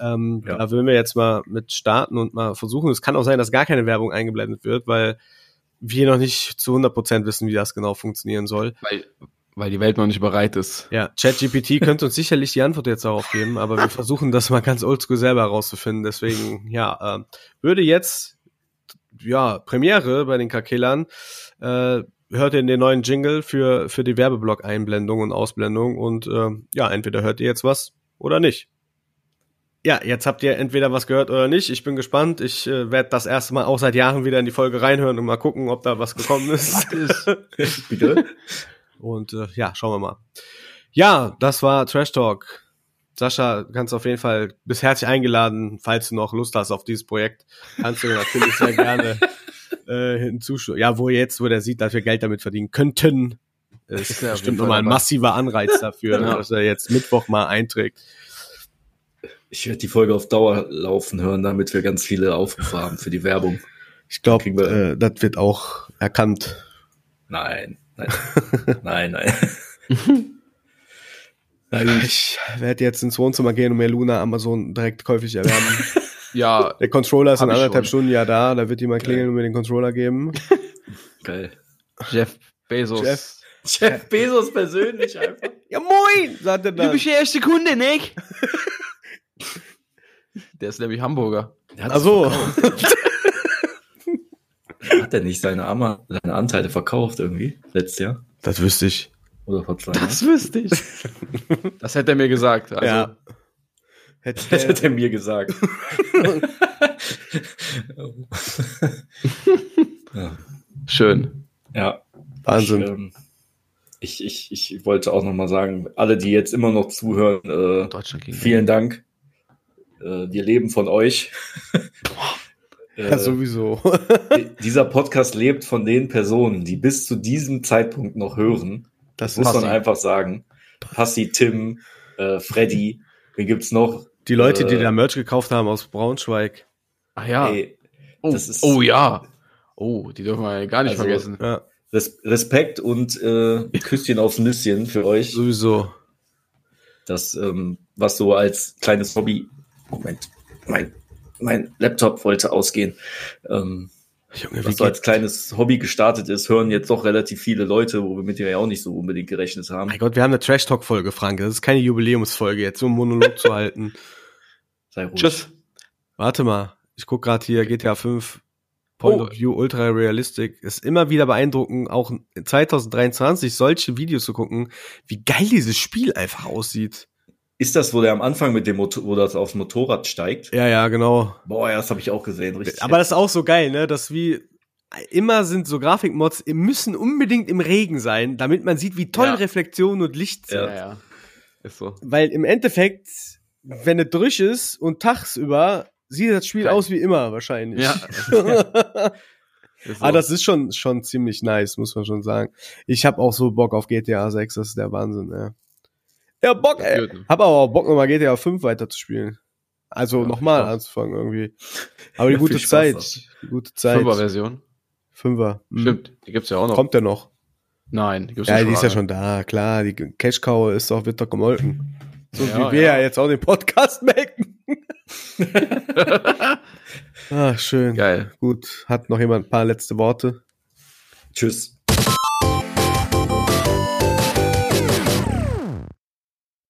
Speaker 3: Ähm,
Speaker 1: Ja.
Speaker 3: Da würden wir jetzt mal mit starten und mal versuchen. Es kann auch sein, dass gar keine Werbung eingeblendet wird, weil wir noch nicht zu 100% wissen, wie das genau funktionieren soll.
Speaker 4: Weil, weil die Welt noch nicht bereit ist.
Speaker 3: Ja, ChatGPT *laughs* könnte uns sicherlich die Antwort jetzt darauf geben, aber wir versuchen das mal ganz oldschool selber herauszufinden. Deswegen, ja, ähm, würde jetzt, ja, Premiere bei den Kakelern, äh, hört ihr den neuen Jingle für, für die Werbeblock-Einblendung und Ausblendung und ähm, ja, entweder hört ihr jetzt was oder nicht. Ja, jetzt habt ihr entweder was gehört oder nicht. Ich bin gespannt. Ich äh, werde das erste Mal auch seit Jahren wieder in die Folge reinhören und mal gucken, ob da was gekommen ist. *laughs*
Speaker 1: Bitte?
Speaker 3: Und äh, ja, schauen wir mal. Ja, das war Trash Talk. Sascha, kannst auf jeden Fall bis herzlich eingeladen, falls du noch Lust hast auf dieses Projekt. Kannst du natürlich sehr gerne *laughs* äh, hinzuschauen. Ja, wo jetzt, wo der sieht, dass wir Geld damit verdienen könnten, ist,
Speaker 4: Ist ja
Speaker 3: bestimmt nochmal ein massiver Anreiz *laughs* dafür,
Speaker 4: Ja.
Speaker 3: dass er jetzt Mittwoch mal einträgt.
Speaker 1: Ich werde die Folge auf Dauer laufen hören, damit wir ganz viele Aufrufe haben für die Werbung.
Speaker 3: Ich glaube, äh, das wird auch erkannt.
Speaker 1: Nein, nein, *laughs* nein, nein. *laughs* Gut.
Speaker 3: Ich werde jetzt ins Wohnzimmer gehen und mir Luna Amazon direkt käuflich erwerben.
Speaker 4: Ja,
Speaker 3: Der Controller ist in anderthalb
Speaker 4: schon.
Speaker 3: Stunden ja da, da wird jemand klingeln und mir den Controller geben. *laughs*
Speaker 1: Geil.
Speaker 4: Jeff Bezos.
Speaker 3: Jeff.
Speaker 1: Jeff Bezos persönlich einfach.
Speaker 3: Ja moin, sagt er
Speaker 2: Du
Speaker 3: dann.
Speaker 2: bist der erste Kunde, nicht?
Speaker 4: Der ist nämlich Hamburger.
Speaker 1: Hat,
Speaker 3: Also,
Speaker 1: hat er nicht seine, Ama seine Anteile verkauft irgendwie letztes Jahr?
Speaker 3: Das wüsste ich.
Speaker 1: Oder vor zwei Jahren.
Speaker 3: wüsste ich. *laughs*
Speaker 4: Das hätte er mir gesagt. Also,
Speaker 3: ja. Hätte
Speaker 1: Das
Speaker 3: der,
Speaker 1: hat er mir gesagt. ja. *laughs*
Speaker 4: Schön.
Speaker 1: ja.
Speaker 3: Wahnsinn.
Speaker 1: Ich, ähm, ich, ich, ich wollte auch noch mal sagen, alle, die jetzt immer noch zuhören, äh,
Speaker 4: Deutschland gegen
Speaker 1: vielen Dank. Äh, wir leben von euch. *laughs*
Speaker 3: ja,
Speaker 1: äh,
Speaker 3: sowieso.
Speaker 1: di- dieser Podcast lebt von den Personen, die bis zu diesem Zeitpunkt noch hören.
Speaker 3: Das
Speaker 1: muss man einfach sagen. Passi, Tim, äh, Freddy, wen gibt's noch?
Speaker 3: Die Leute, die
Speaker 1: äh,
Speaker 3: da Merch gekauft haben aus Braunschweig.
Speaker 4: Ach ja.
Speaker 1: Ey,
Speaker 4: oh,
Speaker 1: das ist-
Speaker 4: oh ja. Oh, die dürfen wir gar nicht
Speaker 1: Also-
Speaker 4: vergessen.
Speaker 3: Ja,
Speaker 1: Res Respekt und äh, Küsschen aufs Nüsschen für euch.
Speaker 3: sowieso.
Speaker 1: Das, ähm, was so als kleines Hobby. Moment, mein, mein Laptop wollte ausgehen. Ähm,
Speaker 3: Junge, wie
Speaker 1: was so als kleines Hobby gestartet ist, hören jetzt doch relativ viele Leute, wo wir mit dir ja auch nicht so unbedingt gerechnet haben.
Speaker 3: mein Gott, wir haben eine Trash-Talk-Folge, Frank. Das ist keine Jubiläumsfolge, jetzt so einen Monolog zu halten. *laughs*
Speaker 1: Sei ruhig.
Speaker 4: Tschüss.
Speaker 3: Warte mal, ich guck gerade hier GTA 5 Point
Speaker 4: Oh.
Speaker 3: of View Ultra Realistic. Ist immer wieder beeindruckend, auch in 2023 solche Videos zu gucken, wie geil dieses Spiel einfach aussieht.
Speaker 1: Ist das, wo der am Anfang mit dem Motor, wo das aufs Motorrad steigt?
Speaker 3: Ja, ja, genau.
Speaker 1: Boah, ja, das habe ich auch gesehen. Richtig.
Speaker 3: Aber das ist auch so geil, ne? Dass wie immer sind so Grafikmods, müssen unbedingt im Regen sein, damit man sieht, wie toll
Speaker 4: Ja.
Speaker 3: Reflexion und Licht sind.
Speaker 1: Ja.
Speaker 4: Ja, ja. Ist so.
Speaker 3: Weil im Endeffekt, wenn es durch ist und tagsüber, sieht das Spiel
Speaker 4: Geil.
Speaker 3: aus wie immer wahrscheinlich.
Speaker 4: Ja. *laughs* Ist so.
Speaker 3: Ah, das ist schon, schon ziemlich nice, muss man schon sagen. Ich habe auch so Bock auf GTA 6, das ist der Wahnsinn, ja. Ja, Bock, ey.
Speaker 4: Blöd, ne?
Speaker 3: Hab aber auch Bock, nochmal GTA 5 weiterzuspielen. Also
Speaker 4: Ja,
Speaker 3: nochmal
Speaker 4: Spaß.
Speaker 3: anzufangen irgendwie. Aber die
Speaker 1: Ja,
Speaker 3: gute
Speaker 1: Spaß
Speaker 3: Zeit.
Speaker 1: auch.
Speaker 3: Die gute Zeit.
Speaker 4: Fünfer-Version.
Speaker 3: Fünfer. Mhm.
Speaker 4: Stimmt, die gibt's ja auch noch.
Speaker 3: Kommt der noch?
Speaker 4: Nein, die gibt's
Speaker 3: Ja, die ist ja schon da, klar. Die Cash Cow ist doch, wird doch gemolken. So
Speaker 4: Ja,
Speaker 3: wie wir ja.
Speaker 4: ja.
Speaker 3: jetzt auch den Podcast *laughs* melken. *laughs* ah, schön.
Speaker 4: Geil.
Speaker 3: Gut. Hat noch jemand ein paar letzte Worte?
Speaker 1: Tschüss.